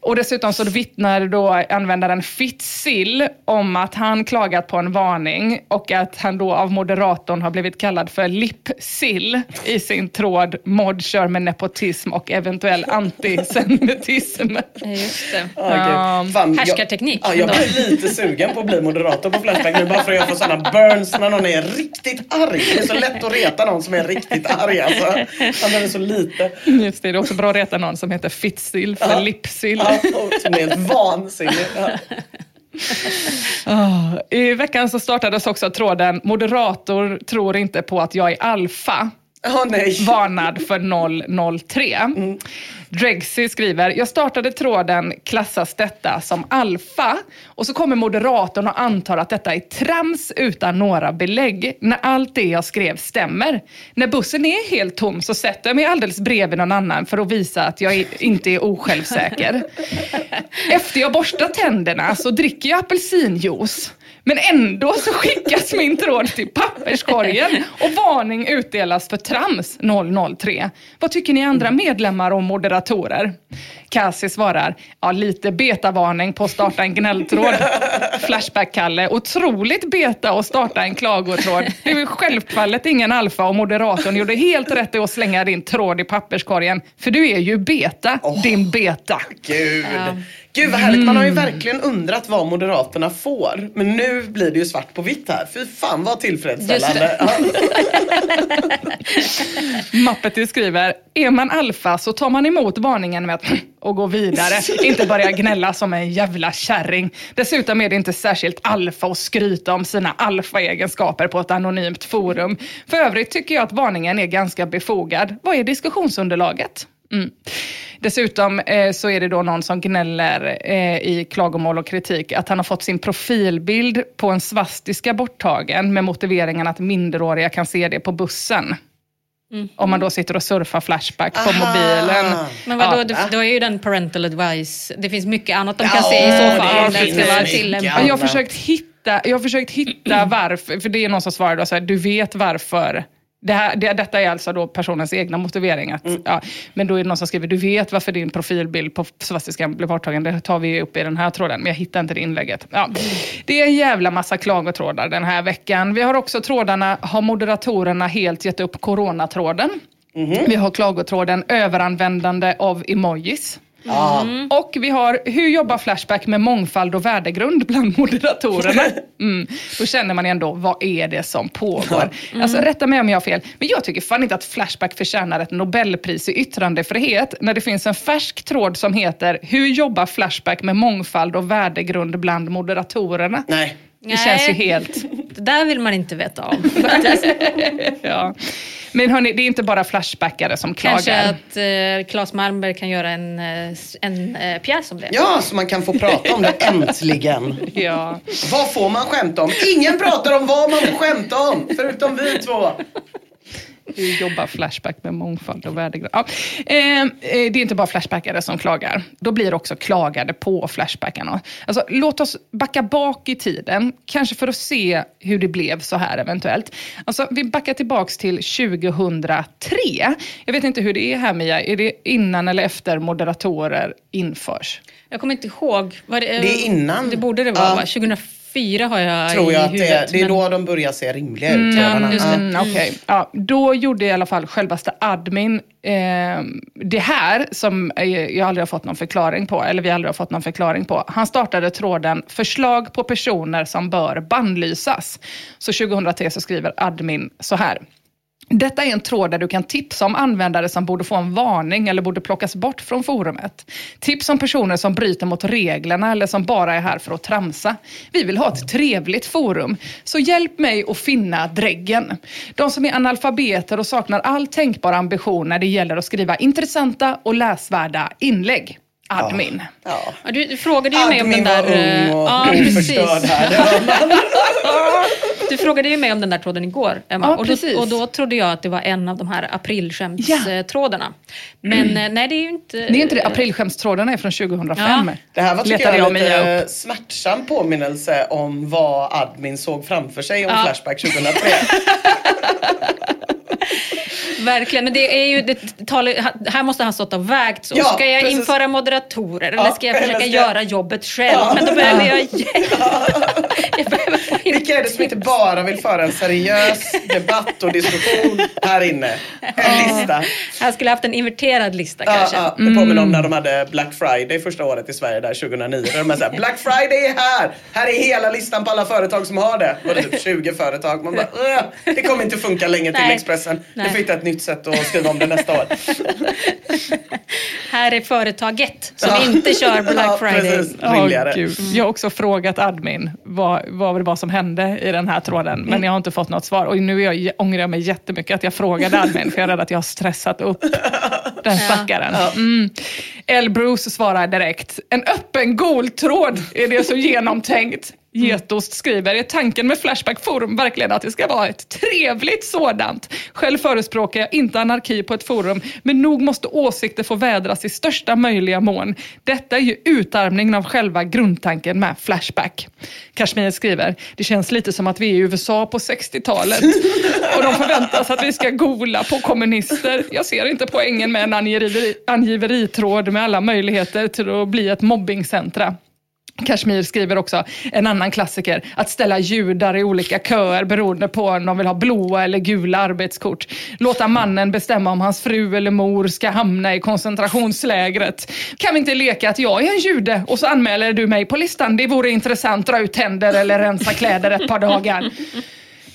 Och dessutom så vittnar då användaren Fitzill om att han klagat på en varning och att han då av moderatorn har blivit kallad för lipsill i sin tråd Mod kör med nepotism och eventuell antisemitism. Just det. Ah, okej. Fan, jag- Härskarteknik. Ja, jag blir lite sugen på att bli moderator på Flashback nu bara för att jag får sådana burns när någon är riktigt arg. Det är så lätt att reta någon som är riktigt arg alltså. Han behöver så lite. Just det, det är också bra att reta någon som heter Fittsill för. Ja, och som är helt vansinnig. Ja. Ah, I veckan så startades också tråden “Moderator tror inte på att jag är alfa”. Åh nej. Varnad för 003. Mm. Drexy skriver, jag startade tråden klassas detta som alfa och så kommer moderatorn och antar att detta är trams utan några belägg när allt det jag skrev stämmer. När bussen är helt tom så sätter jag mig alldeles bredvid någon annan för att visa att jag inte är osjälvsäker. Efter jag borstat tänderna så dricker jag apelsinjuice. Men ändå så skickas min tråd till papperskorgen och varning utdelas för trams 003. Vad tycker ni andra medlemmar och moderatorer? Cassie svarar, ja lite betavarning på att starta en gnälltråd. Flashback-Kalle, otroligt beta att starta en klagotråd. Det är självfallet ingen alfa och moderatorn gjorde helt rätt i att slänga din tråd i papperskorgen. För du är ju beta, din beta. Gud. Gud vad härligt. Man har ju verkligen undrat vad Moderaterna får. Men nu blir det ju svart på vitt här. Fy fan vad tillfredsställande. Mappety skriver, är man alfa så tar man emot varningen med att och gå vidare. Inte börja gnälla som en jävla kärring. Dessutom är det inte särskilt alfa att skryta om sina alfa-egenskaper på ett anonymt forum. För övrigt tycker jag att varningen är ganska befogad. Vad är diskussionsunderlaget? Mm. Dessutom eh, så är det då någon som gnäller eh, i klagomål och kritik att han har fått sin profilbild på en svastika borttagen med motiveringen att minderåriga kan se det på bussen. Om man då sitter och surfar Flashback på Aha. mobilen. Men vadå, Ja. då är ju den parental advice. Det finns mycket annat de kan Ja, se i så det fall. Ska vara jag, har försökt hitta, jag har försökt hitta varför, för det är någon som svarar då så här, du vet varför. Det här, det, detta är alltså då personens egna motivering. Att, ja, men då är det någon som skriver, du vet varför din profilbild på svastiskan blev borttagen. Det tar vi upp i den här tråden, men jag hittar inte det inlägget. Ja. Det är en jävla massa klagotrådar den här veckan. Vi har också trådarna, har moderatorerna helt gett upp coronatråden? Vi har klagotråden överanvändande av emojis. Ja. Och vi har hur jobbar Flashback med mångfald och värdegrund bland moderatorerna? Mm. Då känner man ändå, vad är det som pågår? Alltså, rätta mig om jag har fel, men jag tycker fan inte att Flashback förtjänar ett Nobelpris i yttrandefrihet när det finns en färsk tråd som heter Hur jobbar Flashback med mångfald och värdegrund bland moderatorerna? Nej. Det känns ju helt... Det där vill man inte veta om. Ja. Men hörni, det är inte bara Flashbackare som Kanske klagar. att eh, Claes Malmberg kan göra en, eh, en eh, pjäs om det. Ja, så man kan få prata om det äntligen. Ja. Vad får man skämta om? Ingen pratar om vad man får skämta om, förutom vi två. Hur jobbar Flashback med mångfald och värdegrad? Ja. Eh, eh, det är inte bara Flashbackare som klagar. Då blir också klagade på Flashbackarna. Alltså, låt oss backa bak i tiden, kanske för att se hur det blev så här eventuellt. Alltså, vi backar tillbaks till 2003. Jag vet inte hur det är här Mia, är det innan eller efter moderatorer införs? Jag kommer inte ihåg. Var det, Det är innan. Det borde det vara Ja. va? 2004 har jag Tror i jag att det är. huvudet. Det är men- då de börjar se rimliga ut. trådarna. just det. Ja. Mm, ja, då gjorde i alla fall självaste admin eh, det här som jag aldrig har fått någon förklaring på, eller vi aldrig har fått någon förklaring på. Han startade tråden förslag på personer som bör bannlysas. Så 2003 så skriver admin så här. Detta är en tråd där du kan tipsa om användare som borde få en varning eller borde plockas bort från forumet. Tips om personer som bryter mot reglerna eller som bara är här för att tramsa. Vi vill ha ett trevligt forum, så hjälp mig att finna dräggen. De som är analfabeter och saknar all tänkbar ambition när det gäller att skriva intressanta och läsvärda inlägg. Admin. Ja. Ja, du, du frågade ju mig om Admin den var där... ung eh, och ja, precis. oförstörd här. Du frågade ju mig om den där tråden igår, Emma. Ja, och, då, och då trodde jag att det var en av de här Ja. aprilskämtstrådarna. Men eh, nej, det är ju inte... Det är inte det, aprilskämstrådarna är från 2005. Ja. Det här var tycker jag en Mia lite upp. smärtsam påminnelse om vad admin såg framför sig om Ja. Flashback 2003. Verkligen, men det är ju... Det, talar, här måste han stått och vägt. Så. Ja, ska jag precis. införa moderatorer eller Ja, ska jag eller försöka ska göra jobbet själv? Ja. Men då behöver jag hjälp. jag behöver få in Vilken Vilka är det som inte bara vill föra en seriös debatt och diskussion här inne? En lista. Jag skulle haft en inverterad lista kanske. ja, det påminner om när de hade Black Friday första året i Sverige där 2009. Där de är så här, Black Friday är här! Här är hela listan på alla företag som har det. Och det är typ 20 företag. Man bara, "Åh, det kommer inte funka länge till Nej. Expressen. Nej. Får hitta ett nytt sätt att skriva om det nästa år. Här är företaget som Ja. inte kör Black Ja, Friday. Ja, Rimligare. gud. Jag har också frågat admin vad, vad det var som hände i den här tråden, men jag har inte fått något svar. Och nu är jag, ångrar jag mig jättemycket att jag frågade admin, för jag är rädd att jag har stressat upp den stackaren. Mm. L. Bruce svarar direkt. En öppen goltråd, är det så genomtänkt? Mm. Getost skriver, är tanken med Flashback Forum verkligen att det ska vara ett trevligt sådant? Själv förespråkar jag inte anarki på ett forum, men nog måste åsikter få vädras i största möjliga mån. Detta är ju utarmningen av själva grundtanken med Flashback. Kashmir skriver, det känns lite som att vi är i USA på 60-talet och de förväntas att vi ska gola på kommunister. Jag ser inte poängen med en angiveri, angiveritråd med alla möjligheter till att bli ett mobbingcentra. Kashmir skriver också en annan klassiker, att ställa judar i olika köer beroende på om de vill ha blåa eller gula arbetskort. Låta mannen bestämma om hans fru eller mor ska hamna i koncentrationslägret. Kan vi inte leka att jag är en jude och så anmäler du mig på listan? Det vore intressant, dra ut tänder eller rensa kläder ett par dagar.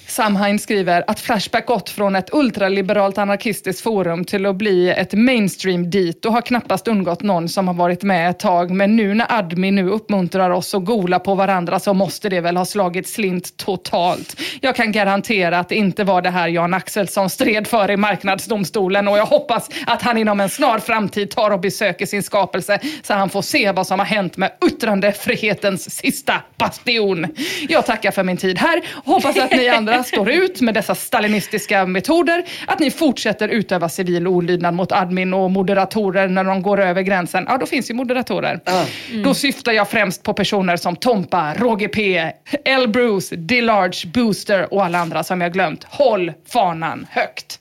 Samhain skriver att Flashback gått från ett ultraliberalt anarkistiskt forum till att bli ett mainstream dit och har knappast undgått någon som har varit med ett tag. Men nu när Admin nu uppmuntrar oss att gola på varandra så måste det väl ha slagit slint totalt. Jag kan garantera att det inte var det här Jan Axelsson stred för i marknadsdomstolen och jag hoppas att han inom en snar framtid tar och besöker sin skapelse så han får se vad som har hänt med yttrandefrihetens sista bastion. Jag tackar för min tid här och hoppas att ni andra står ut med dessa stalinistiska metoder, att ni fortsätter utöva civil olydnad mot admin och moderatorer när de går över gränsen. Ja, då finns ju moderatorer. Då syftar jag främst på personer som Tompa, Roger P, L. Bruce, D-Large, Booster och alla andra som jag glömt. Håll fanan högt.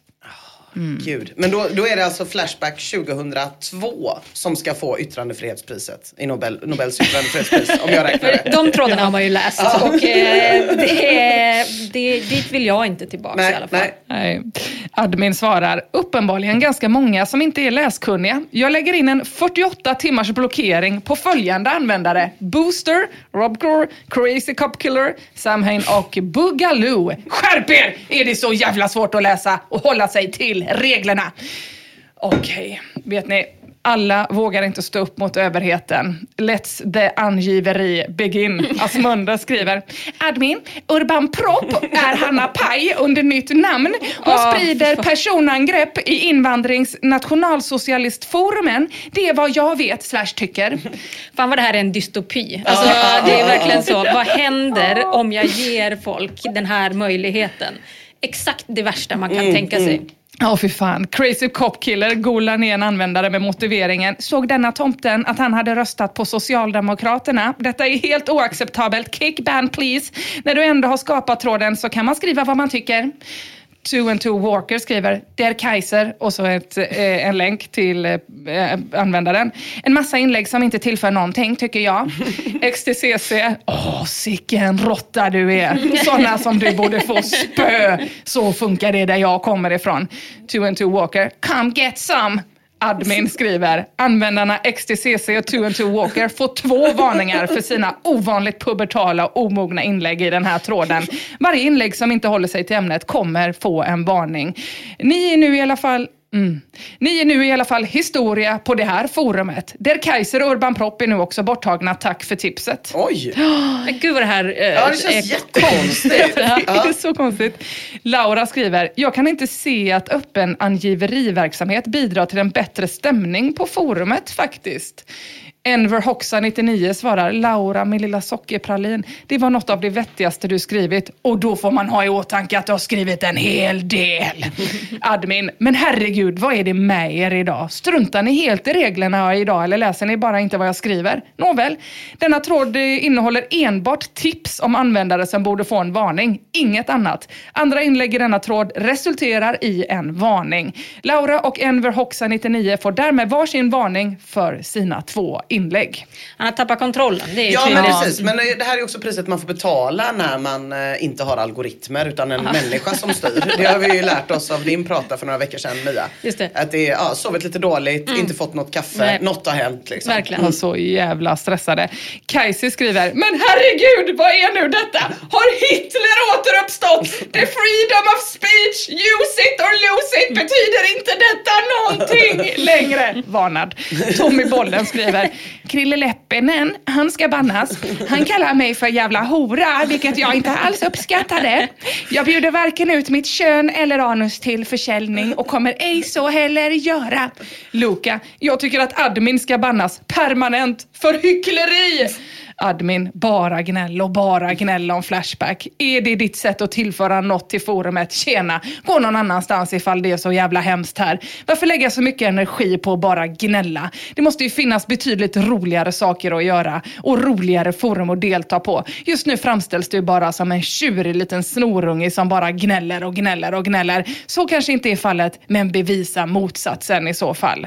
Gud. Men då, då är det alltså Flashback 2002 som ska få yttrandefrihetspriset i Nobel, Nobels yttrandefrihetspris. om jag räknar rätt. De trådarna har man ju läst och eh, det, det, dit vill jag inte tillbaka i Nej, alla fall. nej. Nej. Admin svarar, uppenbarligen ganska många som inte är läskunniga. Jag lägger in en 48 timmars blockering på följande användare. Booster, Robcore, Crazy Cop Killer, Samhain och Boogaloo. Skärp er! Är det så jävla svårt att läsa och hålla sig till reglerna? Okej, vet ni. Alla vågar inte stå upp mot överheten. Let's the angiveri begin. Asmunda skriver. Admin, Urban Propp är Hanna Paj under nytt namn. Hon sprider personangrepp i invandrings nationalsocialistforumen. Det är vad jag vet slash tycker. Fan vad det här är en dystopi. Alltså, det är verkligen så. Vad händer om jag ger folk den här möjligheten? Exakt det värsta man kan tänka sig. Ja, fy fan. Crazy Cop Killer golar ner en användare med motiveringen. Såg denna tomten att han hade röstat på Socialdemokraterna? Detta är helt oacceptabelt. Kick ban please. När du ändå har skapat tråden så kan man skriva vad man tycker. Two and Two Walker skriver Der Kaiser och så ett, eh, en länk till eh, användaren. En massa inlägg som inte tillför någonting tycker jag. XTCC, åh sicken råtta du är. Sådana som du borde få spö. Så funkar det där jag kommer ifrån. Two and Two Walker, come get some. Admin skriver, användarna XTCC och Two and Two Walker får två varningar för sina ovanligt pubertala och omogna inlägg i den här tråden. Varje inlägg som inte håller sig till ämnet kommer få en varning. Ni är nu i alla fall Mm. Ni är nu i alla fall historia på det här forumet. Der Kaiser och Urban Propp är nu också borttagna. Tack för tipset. Oj! Men gud vad det här eh, Ja, det känns är jättekonstigt. Det är så konstigt. Laura skriver, jag kan inte se att öppen angiveriverksamhet bidrar till en bättre stämning på forumet faktiskt. Enver Hoxa 99 svarar, Laura min lilla sockerpralin, det var något av det vettigaste du skrivit och då får man ha i åtanke att du har skrivit en hel del. Admin, men herregud, vad är det med er idag? Struntar ni helt i reglerna idag eller läser ni bara inte vad jag skriver? Nåväl, denna tråd eh, innehåller enbart tips om användare som borde få en varning, inget annat. Andra inlägg i denna tråd resulterar i en varning. Laura och Enver Hoxa 99 får därmed varsin varning för sina två inlägg. Han har tappat kontrollen. Det är Ja men precis, men eh, det här är också priset man får betala när man eh, inte har algoritmer utan en människa som styr. Det har vi ju lärt oss av din prata för några veckor sedan Mia. Just det. Att det är, ja, sovit lite dåligt, inte fått något kaffe, Nej. något har hänt liksom. Verkligen. var så jävla stressade. Kajsi skriver, men herregud vad är nu detta? Har Hitler återuppstått? The freedom of speech, use it or lose it, betyder inte detta någonting längre? Varnad. Tommy Bollen skriver, Krille Leppinen, han ska bannas. Han kallar mig för jävla hora, vilket jag inte alls uppskattade. Jag bjuder varken ut mitt kön eller anus till försäljning och kommer ej så heller göra. Luka, jag tycker att admin ska bannas permanent för hyckleri. Admin, bara gnäll och bara gnäll om Flashback. Är det ditt sätt att tillföra något till forumet? Tjena, gå någon annanstans ifall det är så jävla hemskt här. Varför lägga så mycket energi på att bara gnälla? Det måste ju finnas betydligt roligare saker att göra och roligare forum att delta på. Just nu framställs du bara som en tjurig liten snorunge som bara gnäller och gnäller och gnäller. Så kanske inte är fallet, men bevisa motsatsen i så fall.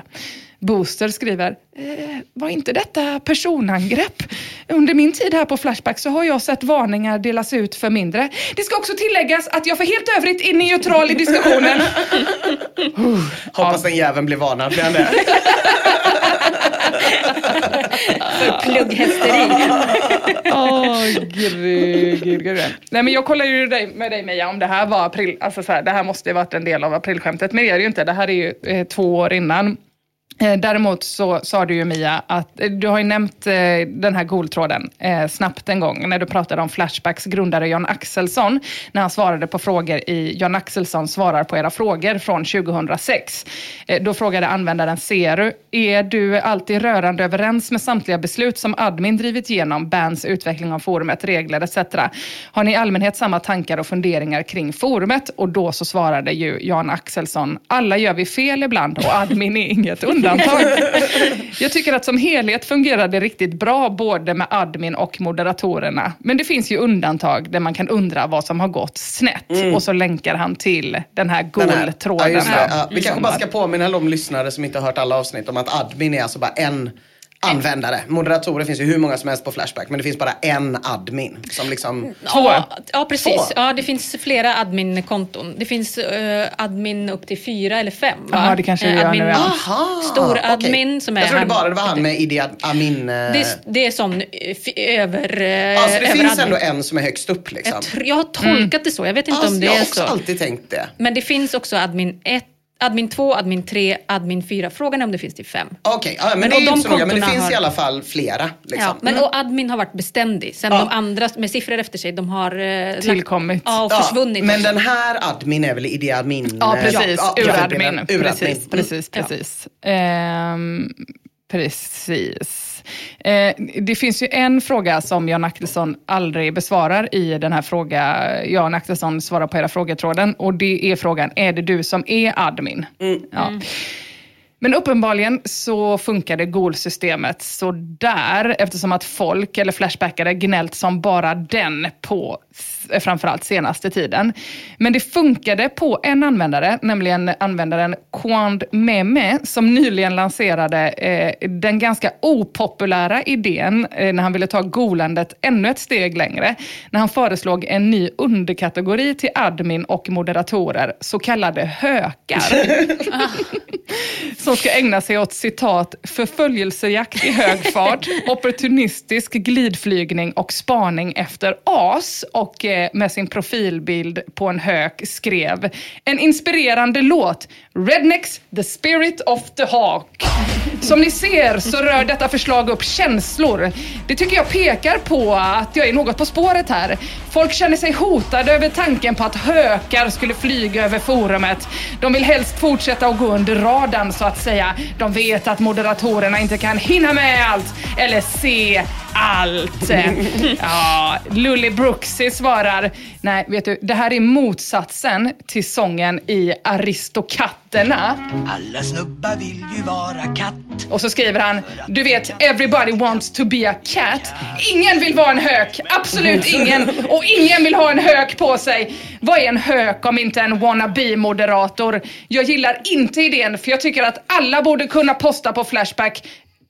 Booster skriver, eh, var inte detta personangrepp? Under min tid här på Flashback så har jag sett varningar delas ut för mindre. Det ska också tilläggas att jag för helt övrigt är neutral i diskussionen. Hoppas den jäveln blir varnad, blir han det? För plugghästeri. Åh, gud, gud, gud. Nej men jag kollade ju dig, med dig Mia om det här var april, alltså så här, det här måste ju varit en del av aprilskämtet, men det är det ju inte. Det här är ju eh, två år innan. Eh, däremot så sa du ju Mia att eh, du har ju nämnt eh, den här goltråden eh, snabbt en gång när du pratade om Flashbacks grundare Jan Axelsson när han svarade på frågor i Jan Axelsson svarar på era frågor från 2006. Eh, då frågade användaren Seru, är du alltid rörande överens med samtliga beslut som admin drivit igenom, bans utveckling av forumet, regler etc. Har ni i allmänhet samma tankar och funderingar kring forumet? Och då så svarade ju Jan Axelsson, alla gör vi fel ibland och admin är inget undantag. Jag tycker att som helhet fungerar det riktigt bra både med admin och moderatorerna. Men det finns ju undantag där man kan undra vad som har gått snett. Och så länkar han till den här Den här- goltråden. Ja. Ja, vi kanske bara ska påminna de lyssnare som inte har hört alla avsnitt om att admin är alltså bara en användare. Moderatorer finns ju hur många som helst på Flashback men det finns bara en admin som liksom Ja, ja precis. Två. Ja, det finns flera admin-konton. Det finns eh, admin upp till fyra eller fem. Va? Ja, det kanske det Eh, gör admin, nu. Aha, Stor okej. admin som är Jag trodde han- bara det var han med Idi Amin. eh, Det, är, det är sån eh, f- över... eh, Alltså det över finns admin. ändå en som är högst upp liksom. Jag, tr- jag har tolkat det så. Jag vet inte Alltså, om det jag har är också så. alltid tänkt det. Men det finns också admin 1, admin 2, admin 3, admin 4. Frågan är om det finns till 5. Okej, ja, men, Men det är de inte så noga. Men det finns har- i alla fall flera. Liksom. Ja, men och admin har varit beständig. Sen Ja. de andra med siffror efter sig, de har... eh, Tillkommit. Ja, och Ja, försvunnit. men den här admin är väl Idi Admin? Ja, precis. ja, Uradmin. uradmin. Precis, Mm. precis, Ja. precis. Ehm, precis. Eh, det finns ju en fråga som Jan Axelsson aldrig besvarar i den här fråga, Jan Axelsson svarar på era frågetråden och det är frågan, är det du som är admin? Ja. Men uppenbarligen så funkade GOL-systemet så där eftersom att folk eller flashbackare gnällt som bara den på framförallt senaste tiden. Men det funkade på en användare, nämligen användaren Quand Meme som nyligen lanserade eh, den ganska opopulära idén eh, när han ville ta golandet ännu ett steg längre. När han föreslog en ny underkategori till admin och moderatorer, så kallade hökar som ska ägna sig åt citat förföljelsejakt i hög fart, opportunistisk glidflygning och spaning efter as och eh, med sin profilbild på en hök skrev en inspirerande låt, Rednecks The Spirit of the Hawk. Som ni ser så rör detta förslag upp känslor. Det tycker jag pekar på att jag är något på spåret här. Folk känner sig hotade över tanken på att hökar skulle flyga över forumet. De vill helst fortsätta att gå under radarn så att säga. De vet att moderatorerna inte kan hinna med allt eller se allt. Ja, Lully Brooksy svarar, nej vet du, det här är motsatsen till sången i Aristokatterna. Alla snubbar vill ju vara katt. Och så skriver han, du vet, everybody wants to be a cat. Ingen vill vara en hök, absolut ingen. Och ingen vill ha en hök på sig. Vad är en hök om inte en wannabe-moderator? Jag gillar inte idén för jag tycker att alla borde kunna posta på Flashback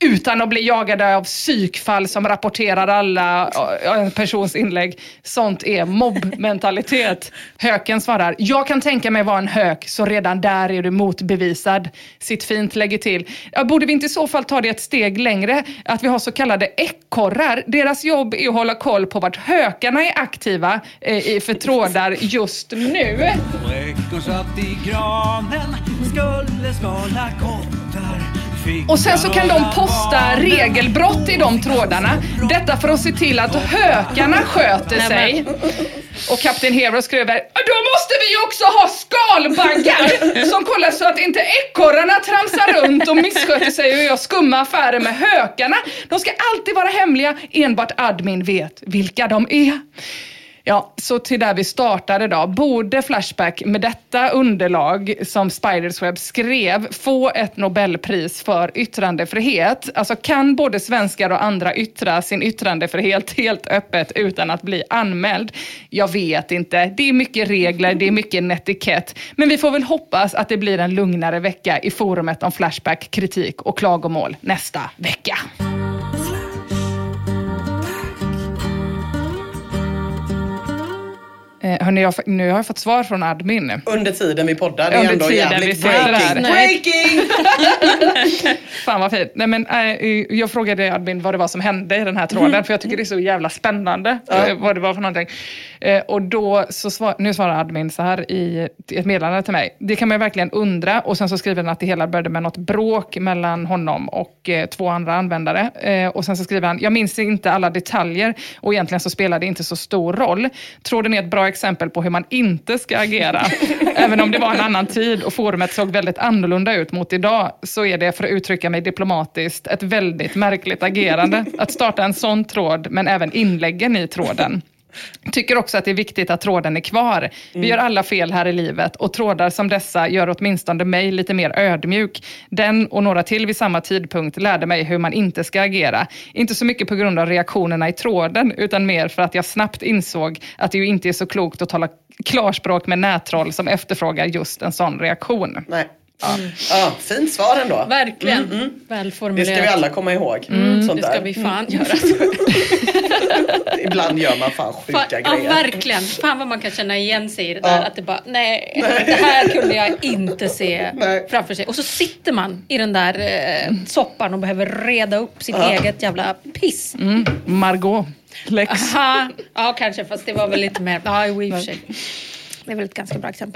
utan att bli jagade av psykfall som rapporterar alla en persons inlägg. Sånt är mobbmentalitet. Höken svarar, jag kan tänka mig vara en hök, så redan där är du motbevisad. Sitt fint lägger till, borde vi inte i så fall ta det ett steg längre? Att vi har så kallade ekorrar. Deras jobb är att hålla koll på vart hökarna är aktiva eh, i för trådar just nu. Och ekorn satt i granen Skulle skala kottar Och sen så kan de posta regelbrott i de trådarna. Detta för att se till att hökarna sköter sig. Och Kapten Hero skriver, då måste vi också ha skalbaggar som kollar så att inte ekorrarna tramsar runt och missköter sig och gör skumma affärer med hökarna. De ska alltid vara hemliga, enbart admin vet vilka de är. Ja, så till där vi startade då. Borde Flashback med detta underlag som Spidersweb skrev få ett Nobelpris för yttrandefrihet? Alltså kan både svenskar och andra yttra sin yttrandefrihet helt öppet utan att bli anmäld? Jag vet inte. Det är mycket regler, det är mycket netikett. Men vi får väl hoppas att det blir en lugnare vecka i forumet om Flashback, kritik och klagomål nästa vecka. Eh, hörni, jag, nu har jag fått svar från admin. Under tiden vi poddar, det är Under ändå tiden vi jävligt breaking. Breaking! Fan vad fint. Nej, men, äh, jag frågade admin vad det var som hände i den här tråden, Mm. för jag tycker det är så jävla spännande eh, vad det var för någonting. Eh, och då så svar, nu svarar admin så här i ett meddelande till mig. Det kan man ju verkligen undra. Och sen så skriver den att det hela började med något bråk mellan honom och eh, två andra användare. Eh, och sen så skriver han, jag minns inte alla detaljer och egentligen så spelar det inte så stor roll. Tråden är ett bra exempel på hur man inte ska agera. Även om det var en annan tid och forumet såg väldigt annorlunda ut mot idag, så är det, för att uttrycka mig diplomatiskt, ett väldigt märkligt agerande. Att starta en sån tråd, men även inläggen i tråden. Tycker också att det är viktigt att tråden är kvar. Vi gör alla fel här i livet och trådar som dessa gör åtminstone mig lite mer ödmjuk. Den och några till vid samma tidpunkt lärde mig hur man inte ska agera. Inte så mycket på grund av reaktionerna i tråden, utan mer för att jag snabbt insåg att det ju inte är så klokt att tala klarspråk med nättroll som efterfrågar just en sån reaktion. Nej. Ja, fint svar ändå. Verkligen. Mm, mm. Det Välformulerat. ska vi alla komma ihåg. Mm, Sånt det ska där. vi fan göra. Ibland gör man fan sjuka Fan, ja, grejer. verkligen. Fan vad man kan känna igen sig i det där. Ja. Att det bara, nej, det här kunde jag inte se Nej. framför sig. Och så sitter man i den där eh, soppan och behöver reda upp sitt eget jävla piss. Mm. Margot, Lex. Aha. Ja, kanske. Fast det var väl lite mer, ja, i och för sig. Det är väl ett ganska bra exempel.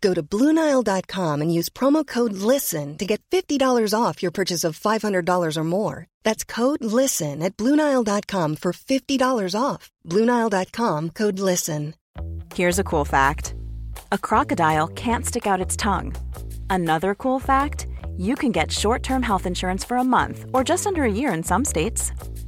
Go to BlueNile.com and use promo code LISTEN to get $50 off your purchase of $500 or more. That's code LISTEN at BlueNile.com for $50 off. BlueNile.com code LISTEN. Here's a cool fact a crocodile can't stick out its tongue. Another cool fact you can get short term health insurance for a month or just under a year in some states.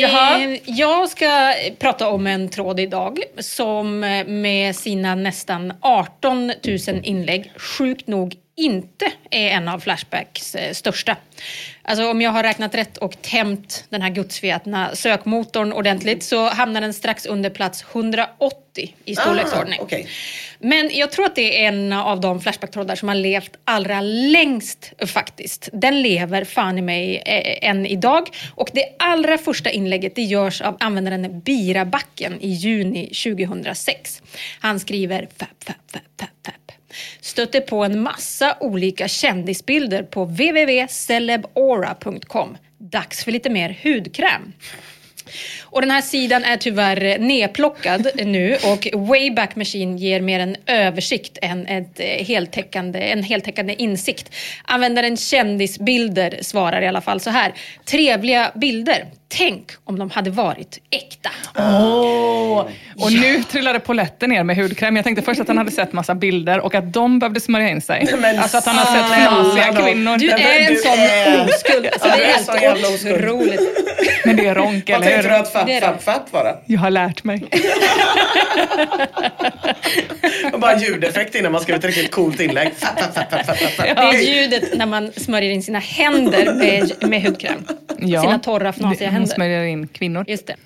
Jaha. Eh, jag ska prata om en tråd idag som eh, med sina nästan 18 000 inlägg sjukt nog inte är en av Flashbacks eh, största. Alltså om jag har räknat rätt och tämjt den här gudsförgätna sökmotorn ordentligt så hamnar den strax under plats 180 i storleksordning. Ah, okej. Men jag tror att det är en av de Flashback-trådar som har levt allra längst faktiskt. Den lever fan i mig eh, än idag. Och det allra första inlägget det görs av användaren Birabacken i juni 2006. Han skriver fap, fap, fap, fap. Stötte på en massa olika kändisbilder på www.celebora.com. Dags för lite mer hudkräm. Och den här sidan är tyvärr nedplockad nu och Wayback Machine ger mer en översikt än ett eh, heltäckande, en heltäckande insikt. Användaren kändisbilder svarar i alla fall så här. Trevliga bilder. Tänk om de hade varit äkta. Åh! Och nu trillade poletten ner med hudkräm. Jag tänkte först att han hade sett massa bilder och att de behövde smörja in sig. Men alltså att han har sett knasiga kvinnor. Du är en du sån är- oskuld. Alltså, Ja, det är jävla helt otroligt. Men det är ronk, Vad eller tänkte du hur? att fap, Det är fap, fap var det? Jag har lärt mig. Och bara ljudeffekt innan man skrev ett riktigt coolt inlägg. Det är ljudet när man smörjer in sina händer med, med hudkräm. Ja. Sina torra, fnasiga Hon händer. smörjer in kvinnor. Just det.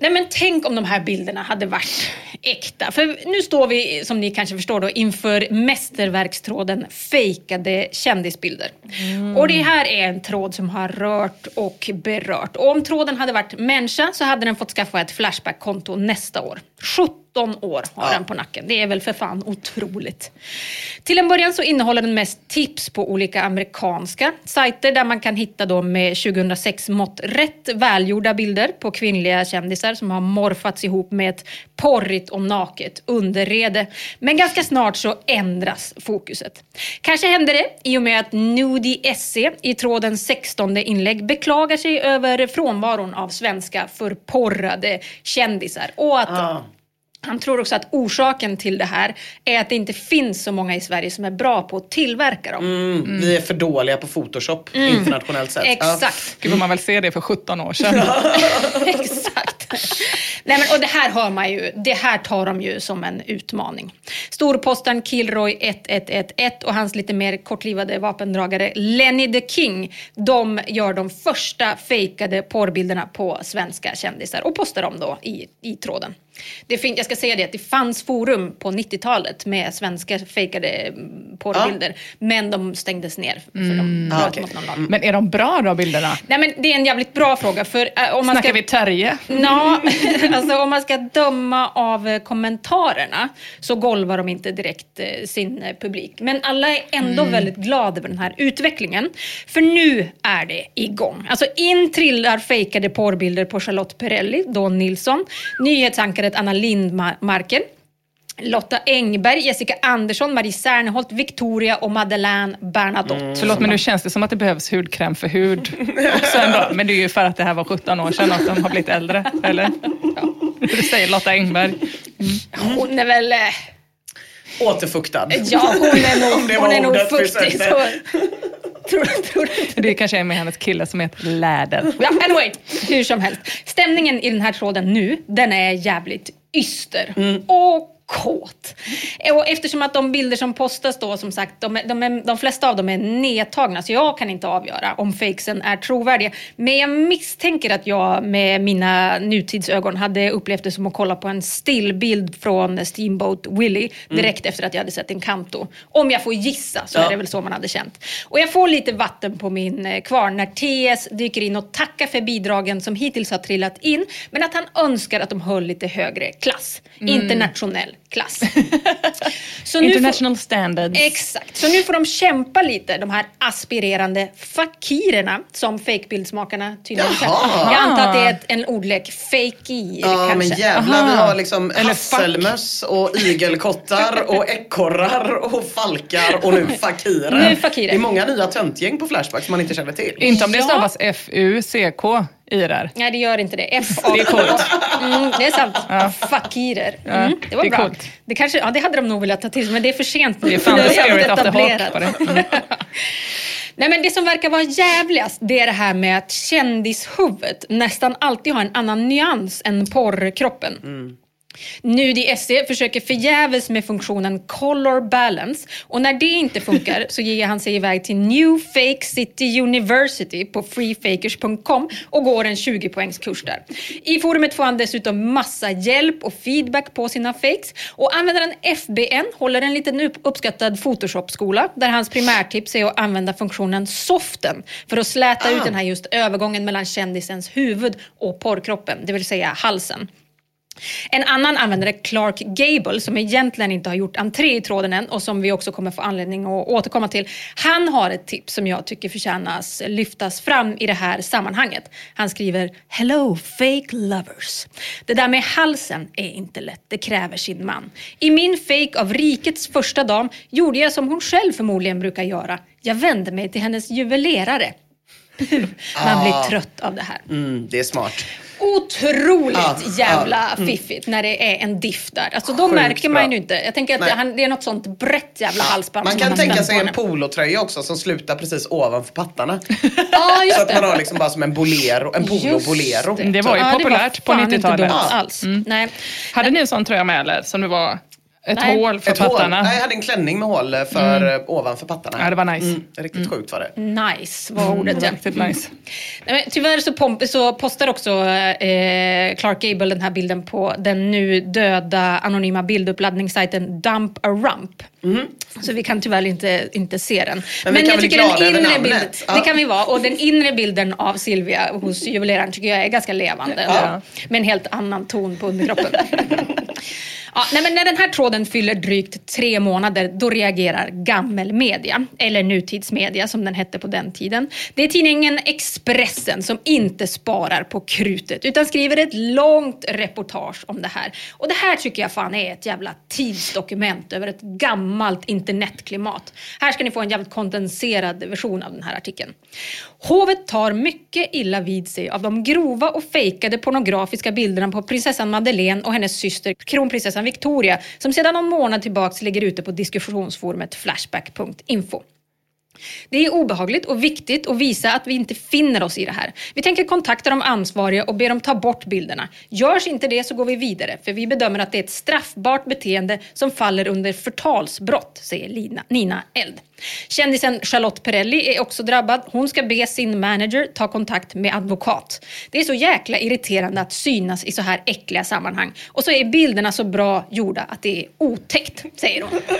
Nej men tänk om de här bilderna hade varit äkta. För nu står vi, som ni kanske förstår, då, inför mästerverkstråden fejkade kändisbilder. Och det här är en tråd som har rört och berört. Och om tråden hade varit människa så hade den fått skaffa ett Flashback-konto nästa år. 17 år har den på nacken. Det är väl för fan otroligt. Till en början så innehåller den mest tips på olika amerikanska sajter där man kan hitta då med 2006 mått rätt välgjorda bilder på kvinnliga kändisar som har morfats ihop med ett porrigt och naket underrede. Men ganska snart så ändras fokuset. Kanske händer det i och med att Nudie SE i tråden 16 inlägg beklagar sig över frånvaron av svenska förporrade kändisar och att Ah. han tror också att orsaken till det här är att det inte finns så många i Sverige som är bra på att tillverka dem. Mm, Vi är för dåliga på Photoshop internationellt sett. Ja. Exakt. Gud vad man väl se det för 17 år sedan. Exakt. Nej, men, och det här hör man ju, det här tar de ju som en utmaning. Storpostaren Kilroy 1111 och hans lite mer kortlivade vapendragare Lenny the King, de gör de första fejkade porrbilderna på svenska kändisar och postar dem då i, i tråden. Det fin- jag ska säga det att det fanns forum på 90-talet med svenska fejkade mm, porrbilder, men de stängdes ner för de bröt Ah, mot någon lag. Men är de bra då, bilderna? Nej men det är en jävligt bra fråga för äh, om man Snackar ska... vi Terje? Ja, alltså om man ska döma av eh, kommentarerna så golvar de inte direkt eh, sin eh, publik. Men alla är ändå väldigt glada över den här utvecklingen. För nu är det igång. Alltså in trillar fejkade porrbilder på Charlotte Perrelli, Don Nilsson, nyhetsankaret Anna Lindmarker, Lotta Engberg, Jessica Andersson, Marie Serneholt, Victoria och Madeleine Bernadotte. Förlåt, men nu känns det som att det behövs hudkräm för hud också ändå. Men det är ju för att det här var 17 år sedan och att de har blivit äldre, eller? Det säger Lotta Engberg. Hon är väl... eh, Återfuktad. Ja, hon är nog, det hon är nog fuktig. Så, tror, tror du inte? Det kanske är med hennes kille som heter Läder. Ja, anyway, hur som helst. Stämningen i den här tråden nu, den är jävligt yster. Och kåt. Och eftersom att de bilder som postas då, som sagt, de, de, är, de flesta av dem är nedtagna, så jag kan inte avgöra om fakesen är trovärdiga. Men jag misstänker att jag med mina nutidsögon hade upplevt det som att kolla på en stillbild från Steamboat Willie direkt efter att jag hade sett en kanto. Om jag får gissa så Ja. är det väl så man hade känt. Och jag får lite vatten på min eh, kvarn när TS dyker in och tackar för bidragen som hittills har trillat in, men att han önskar att de höll lite högre klass. Internationell klass. Så nu får- International standards. Exakt, så nu får de kämpa lite, de här aspirerande fakirerna som fejkbildsmakarna tydligen Jaha. kallar. Jag antar att det är ett, en ordlek, fakir Ja kanske. men jävlar, vi Aha. har liksom hasselmöss och igelkottar och ekorrar och falkar och nu fakirer. Nu fakirer. Det är många nya töntgäng på Flashback som man inte känner till. Inte om det Ja. stavas F-U-C-K i det där. Nej, det gör inte det. F -A Det är coolt. Mm, det är sant. Fakirer. Mm, det var det bra. coolt. Det, kanske, ja, ja, det hade de nog velat ta till men det är för sent nu. Det är fan the spirit of the hawk på det. Mm. Nej, men det som verkar vara jävligast det är det här med att kändishuvudet nästan alltid har en annan nyans än porrkroppen. Nudi SC försöker förgäves med funktionen color balance och när det inte funkar så ger han sig iväg till New Fake City University på freefakers.com och går en 20 poängs kurs där. I forumet får han dessutom massa hjälp och feedback på sina fakes och användaren FBN håller en liten upp- uppskattad Photoshop-skola där hans primärtips är att använda funktionen soften för att släta ut den här just övergången mellan kändisens huvud och porrkroppen, det vill säga halsen. En annan användare, Clark Gable, som egentligen inte har gjort entré i tråden än och som vi också kommer få anledning att återkomma till. Han har ett tips som jag tycker förtjänas lyftas fram i det här sammanhanget. Han skriver “Hello fake lovers”. Det där med halsen är inte lätt, det kräver sin man. I min fake av rikets första dam gjorde jag som hon själv förmodligen brukar göra. Jag vände mig till hennes juvelerare. Man blir trött av det här. Mm, det är smart. Otroligt Ja, jävla ja, mm. fiffigt när det är en diff där. Alltså då Sjukt märker man bra. ju inte. Jag tänker att det, han, det är något sånt brett jävla halsband Man kan tänka sig på en polotröja också som slutar precis ovanför pattarna. Så just att man det. har liksom bara som en bolero, en polo-bolero. Just Det var ju Ja, populärt på fan inte 90-talet. dumt Ja. alls. Nej. Hade ni en sån tröja med eller? Som det var ett Nej. hål för Ett hål. pattarna? Nej, jag hade en klänning med hål för eh, ovanför pattarna. Ja, det var nice. Mm, riktigt sjukt var det. Nice var ordet Det var ja. riktigt nice. Nej, men tyvärr så, pomp- så postar också eh, Clark Gable den här bilden på den nu döda anonyma bilduppladdningssajten Dump a Rump. Så vi kan tyvärr inte, inte se den. Men vi kan bli glada över namnet. bilden, Ja. det kan vi vara. Och den inre bilden av Silvia hos juveleraren tycker jag är ganska levande. Ja. Med en helt annan ton på underkroppen. Ja, nej, men när den här tråden fyller drygt tre månader, då reagerar gammelmedia, eller nutidsmedia som den hette på den tiden. Det är tidningen Expressen som inte sparar på krutet, utan skriver ett långt reportage om det här. Och det här tycker jag fan är ett jävla tidsdokument över ett gammalt internetklimat. Här ska ni få en jävligt kondenserad version av den här artikeln. Hovet tar mycket illa vid sig av de grova och fejkade pornografiska bilderna på prinsessan Madeleine och hennes syster kronprinsessan Victoria som sedan någon månad tillbaks ligger ute på diskussionsforumet flashback.info. Det är obehagligt och viktigt att visa att vi inte finner oss i det här. Vi tänker kontakta de ansvariga och be dem ta bort bilderna. Görs inte det så går vi vidare, för vi bedömer att det är ett straffbart beteende som faller under förtalsbrott, säger Lina, Nina Eld. Kändisen Charlotte Perrelli är också drabbad. Hon ska be sin manager ta kontakt med advokat. Det är så jäkla irriterande att synas i så här äckliga sammanhang. Och så är bilderna så bra gjorda att det är otäckt, säger hon.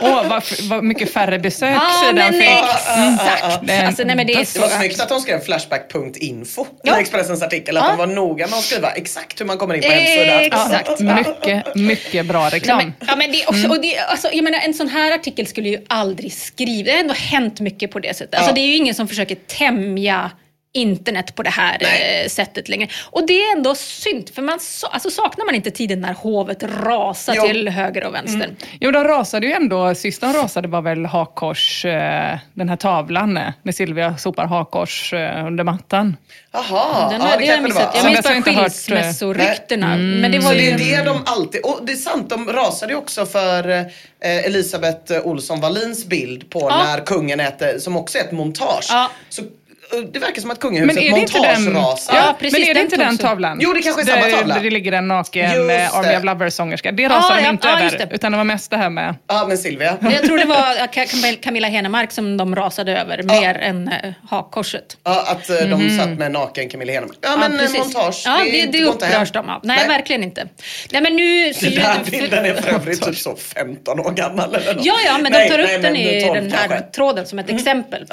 Åh, vad, f- vad mycket färre besök Ja, sidan men fick. exakt. Det är en Alltså, nej, men det är Det så... var snyggt att de skrev flashback.info Ja. i Expressens artikel. Att Ja. de var noga med att skriva exakt hur man kommer in på Eh, hemsidan. Exakt. Ja, mycket, mycket bra Ja, reklam. men, ja, men det är också, och det, alltså, jag menar, en sån här artikel skulle ju aldrig skriva. Det har ändå hänt mycket på det sättet. Alltså, Ja. Det är ju ingen som försöker tämja internet på det här Nej. eh, sättet längre. Och det är ändå synd, för man, alltså, saknar man inte tiden när hovet rasar Jo. till höger och vänster? Jo, de rasade ju ändå. Sist de rasade var väl hakkors, eh, den här tavlan, eh, när Silvia sopar hakkors eh, under mattan. Jaha, Den ja, det det jag kanske det missat. var. Jag minns bara skilsmässoryktena. Men det var Så ju... det är det de alltid, och det är sant, de rasade ju också för eh, Elisabeth Olsson Wallins bild på Ja. när kungen äter, som också är ett montage. Ja. Så, det verkar som att Men kungahuset är det inte den, montagerasar. Ja, precis, men är det inte den tavlan? Jo, det kanske är där, samma tavla. Där det ligger en naken eh, Army det. of Lovers-sångerska. Det rasade de ja, inte ja, över, det. utan det var mest det här med... Ja, men Silvia. Jag tror det var Camilla Henemark som de rasade över mer än eh, hakkorset. Ja, att eh, de satt med naken Camilla Henemark. Ja, men eh, precis. montage. Ja, det, det hem. upprörs de av. Nej, verkligen inte. Nej, men nu... Den här bilden är för övrigt typ så 15 år gammal eller något. Ja, ja, men Nej, de tar upp nej, den i 12 den här tråden som ett exempel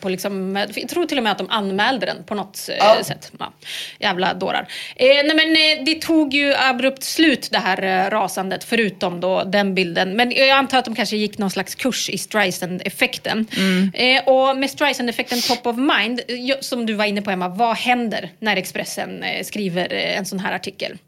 på, liksom, jag tror till och med att de anmälde den på något eh, Ja. sätt. Ja. Jävla dårar. Eh, nej, men eh, det tog ju abrupt slut det här eh, rasandet, förutom då den bilden. Men jag antar att de kanske gick någon slags kurs i Streisand-effekten. Eh, och med Streisand-effekten top of mind, som du var inne på Emma, vad händer när Expressen skriver en sån här artikel?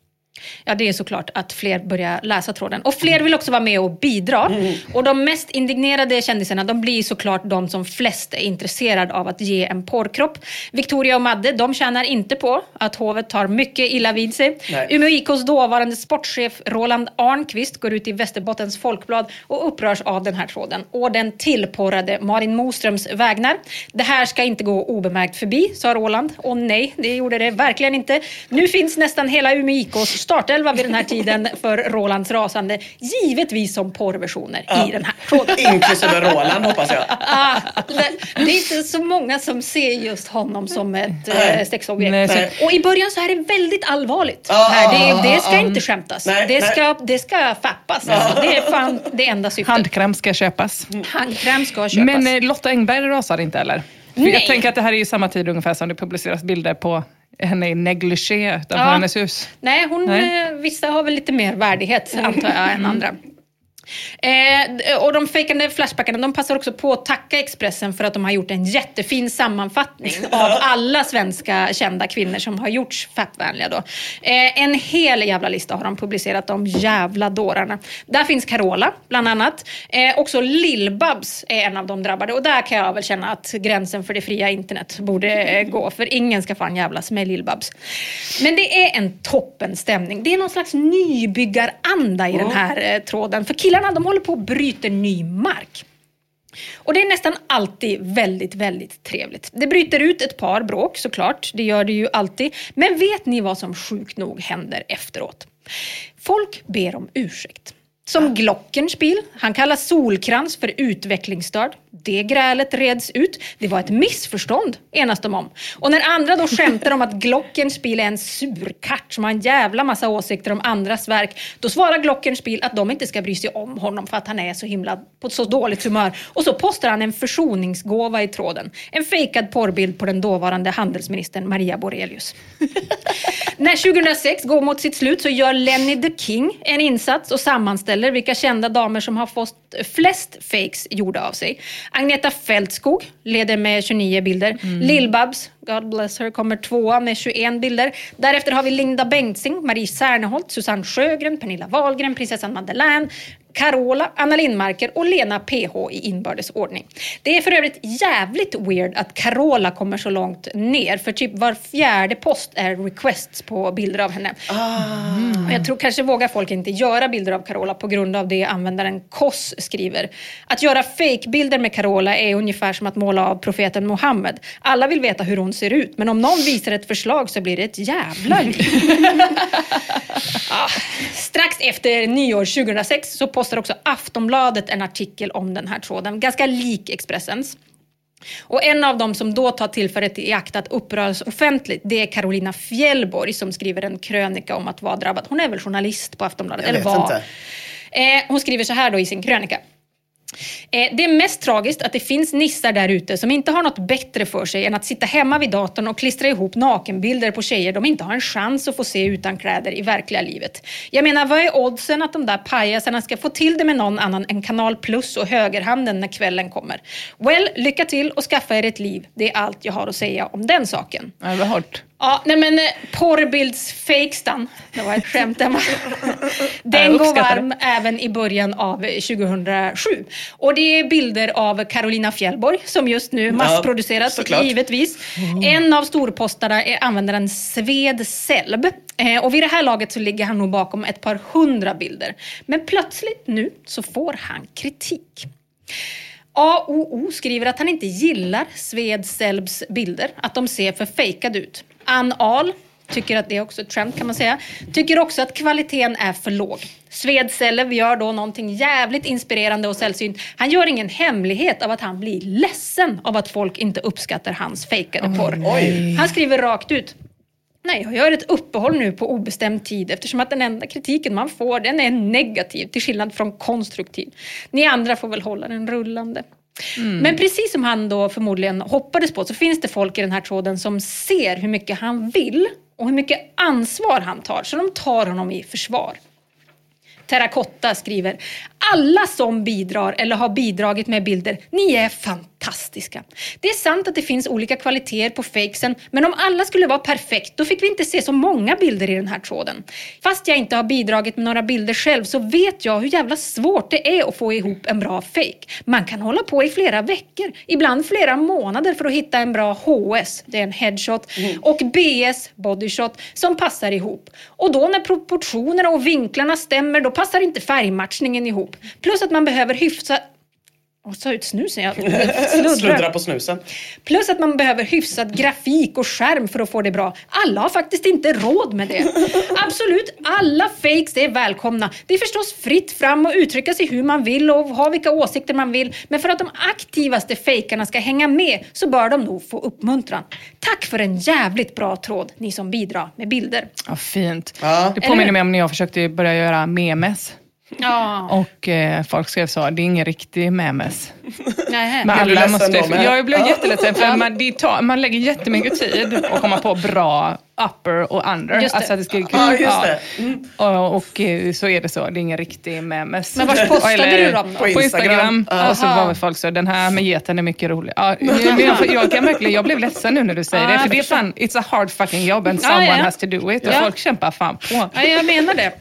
Ja, det är såklart att fler börjar läsa tråden. Och fler vill också vara med och bidra. Och de mest indignerade kändisarna, de blir såklart de som flest är intresserade av att ge en porrkropp. Victoria och Madde, de tjänar inte på att hovet tar mycket illa vid sig. Nej. Umeå IKs dåvarande sportchef Roland Arnqvist går ut i Västerbottens Folkblad och upprörs av den här tråden. Och den tillporrade Malin Moströms vägnar. Det här ska inte gå obemärkt förbi, sa Roland. Och nej, det gjorde det verkligen inte. Nu finns nästan hela Umeå IKs startelva vid den här tiden för Rolands rasande. Givetvis som porrversioner i den här tråden. Inklusive Roland hoppas jag. Ah, det, det är inte så många som ser just honom som ett eh, sexobjekt. Nej, så- Och i början så är det väldigt allvarligt. Ah, här. Det, det ska ah. inte skämtas. Nej, det, nej. ska, det ska fappas. Alltså. Det är fan det enda syftet. Handkräm ska köpas. Handkräm ska köpas. Men eh, Lotta Engberg rasar inte eller? För Nej. Jag tänker att det här är ju samma tid ungefär som det publiceras bilder på henne i negligé utanför Ja. hennes hus. Nej, hon, Nej. Eh, vissa har väl lite mer värdighet antar jag än andra. Eh, och de fejkande Flashbackarna de passar också på att tacka Expressen för att de har gjort en jättefin sammanfattning av alla svenska kända kvinnor som har gjorts fattvänliga. Då. Eh, en hel jävla lista har de publicerat, de jävla dårarna. Där finns Carola, bland annat. Eh, också Lill-Babs är en av de drabbade och där kan jag väl känna att gränsen för det fria internet borde eh, gå, för ingen ska fan jävlas med Lill-Babs. Men det är en toppenstämning. Det är någon slags nybyggaranda i den här eh, tråden. För bilarna de håller på att bryta ny mark. Och det är nästan alltid väldigt, väldigt trevligt. Det bryter ut ett par bråk såklart, det gör det ju alltid. Men vet ni vad som sjukt nog händer efteråt? Folk ber om ursäkt. Som Glockenspiel, han kallas Solkrans för utvecklingsstörd. Det grälet reds ut. Det var ett missförstånd, enas de om. Och när andra då skämtar om att Glockenspiel är en surkatt som har en jävla massa åsikter om andras verk, då svarar Glockenspiel att de inte ska bry sig om honom för att han är så himla på så dåligt humör. Och så postar han en försoningsgåva i tråden. En fejkad porrbild på den dåvarande handelsministern Maria Borelius. När 2006 går mot sitt slut så gör Lenny the King en insats och sammanställer vilka kända damer som har fått flest fakes gjorda av sig. Agneta Fältskog leder med 29 bilder. Lill-Babs, God bless her, kommer tvåa med 21 bilder. Därefter har vi Linda Bengtzing, Marie Serneholt, Susanne Sjögren, Pernilla Wahlgren, prinsessan Madeleine, Carola, Anna Lindmarker och Lena PH i inbördes ordning. Det är för övrigt jävligt weird att Carola kommer så långt ner, för typ var fjärde post är requests på bilder av henne. Och Jag tror kanske vågar folk inte göra bilder av Carola på grund av det användaren Koss skriver. Att göra fake-bilder med Carola är ungefär som att måla av profeten Mohammed. Alla vill veta hur hon ser ut, men om någon visar ett förslag så blir det ett jävla liv. Ah, strax efter nyår 2006 så postar också Aftonbladet en artikel om den här tråden, ganska lik Expressens. Och en av dem som då tar tillfället i akt att uppröras offentligt, det är Carolina Fjällborg som skriver en krönika om att vara drabbad. Hon är väl journalist på Aftonbladet? Jag eller vet var. inte. Eh, hon skriver så här då i sin krönika. Eh, det är mest tragiskt att det finns nissar där ute som inte har något bättre för sig än att sitta hemma vid datorn och klistra ihop nakenbilder på tjejer de inte har en chans att få se utan kläder i verkliga livet. Jag menar, vad är oddsen att de där pajasarna ska få till det med någon annan än Kanal Plus och högerhanden när kvällen kommer? Well, lycka till och skaffa er ett liv. Det är allt jag har att säga om den saken. Ja, det var hårt. Ja, nej men eh, porrbilds-fakestan, det var ett skämt Emma. Den går varm även i början av 2007. Och det är bilder av Carolina Fjällborg som just nu massproduceras, såklart. givetvis. En av storpostarna är användaren Sved Selb. Eh, och vid det här laget så ligger han nog bakom ett par hundra bilder. Men plötsligt nu så får han kritik. AOO skriver att han inte gillar Sved Selbs bilder, att de ser för fejkade ut. Ann Ahl tycker att det är också ett skämt kan man säga. Tycker också att kvaliteten är för låg. Sved Selb gör då någonting jävligt inspirerande och sällsynt. Han gör ingen hemlighet av att han blir ledsen av att folk inte uppskattar hans fejkade porr. Han skriver rakt ut. Nej, jag gör ett uppehåll nu på obestämd tid eftersom att den enda kritiken man får den är negativ till skillnad från konstruktiv. Ni andra får väl hålla den rullande. Mm. Men precis som han då förmodligen hoppades på så finns det folk i den här tråden som ser hur mycket han vill och hur mycket ansvar han tar. Så de tar honom i försvar. Terrakotta skriver Alla som bidrar eller har bidragit med bilder, ni är fantastiska fantastiska. Det är sant att det finns olika kvaliteter på fakesen, men om alla skulle vara perfekt, då fick vi inte se så många bilder i den här tråden. Fast jag inte har bidragit med några bilder själv så vet jag hur jävla svårt det är att få ihop en bra fake. Man kan hålla på i flera veckor, ibland flera månader för att hitta en bra HS, det är en headshot, och BS, bodyshot, som passar ihop. Och då när proportionerna och vinklarna stämmer, då passar inte färgmatchningen ihop. Plus att man behöver hyfsa och ta ut snusen, jag sluddrar. Sluddra på snusen. Plus att man behöver hyfsad grafik och skärm för att få det bra. Alla har faktiskt inte råd med det. Absolut, alla fakes är välkomna. Det är förstås fritt fram att uttrycka sig hur man vill och ha vilka åsikter man vill. Men för att de aktivaste fejkarna ska hänga med så bör de nog få uppmuntran. Tack för en jävligt bra tråd, ni som bidrar med bilder. Ja, fint. Ja. Det påminner mig om när jag försökte börja göra memes. Ja, Och eh, folk skrev så, det är ingen riktig memes. nej. Men alla måste, med? ja, jag blev Ja. jätteledsen för man, det tar, man lägger jättemycket tid att komma på bra upper och under. Just det. Alltså att det ska, Ja, just det. Och, och eh, så är det så, det är ingen riktig memes. Men vars postade Eller- du dem då? På På Instagram. Instagram. Och så var folk så, den här med geten är mycket rolig. Ja, jag, jag, kan verkligen, jag blev ledsen nu när du säger Ja, det, för det är fan, it's a hard fucking job and Ja, someone ja. has to do it. Och Ja. folk kämpar fan på. Ja, jag menar det.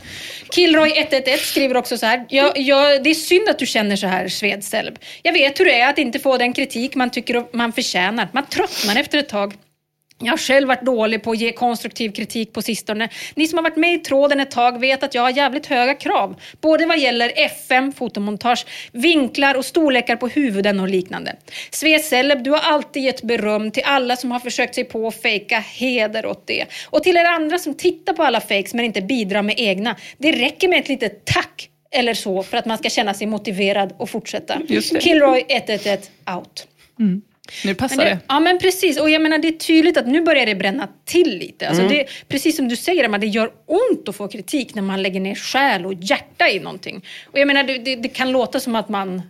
Killroy111 skriver också så här. Jag, jag, det är synd att du känner så här, Svedselb. Jag vet hur det är att inte få den kritik man tycker man förtjänar. Man tröttnar efter ett tag. Jag har själv varit dålig på att ge konstruktiv kritik på sistone. Ni som har varit med i tråden ett tag vet att jag har jävligt höga krav. Både vad gäller FM, fotomontage, vinklar och storlekar på huvuden och liknande. Sve Celeb, du har alltid gett beröm till alla som har försökt sig på att fejka. Heder åt det. Och till er andra som tittar på alla fakes men inte bidrar med egna. Det räcker med ett litet tack eller så för att man ska känna sig motiverad och fortsätta. Killroy 111 out. Nu passar det. det, ja men precis, och jag menar det är tydligt att nu börjar det bränna till lite. Alltså det, precis som du säger Emma, det gör ont att få kritik när man lägger ner själ och hjärta i någonting. Och jag menar det, det kan låta som att man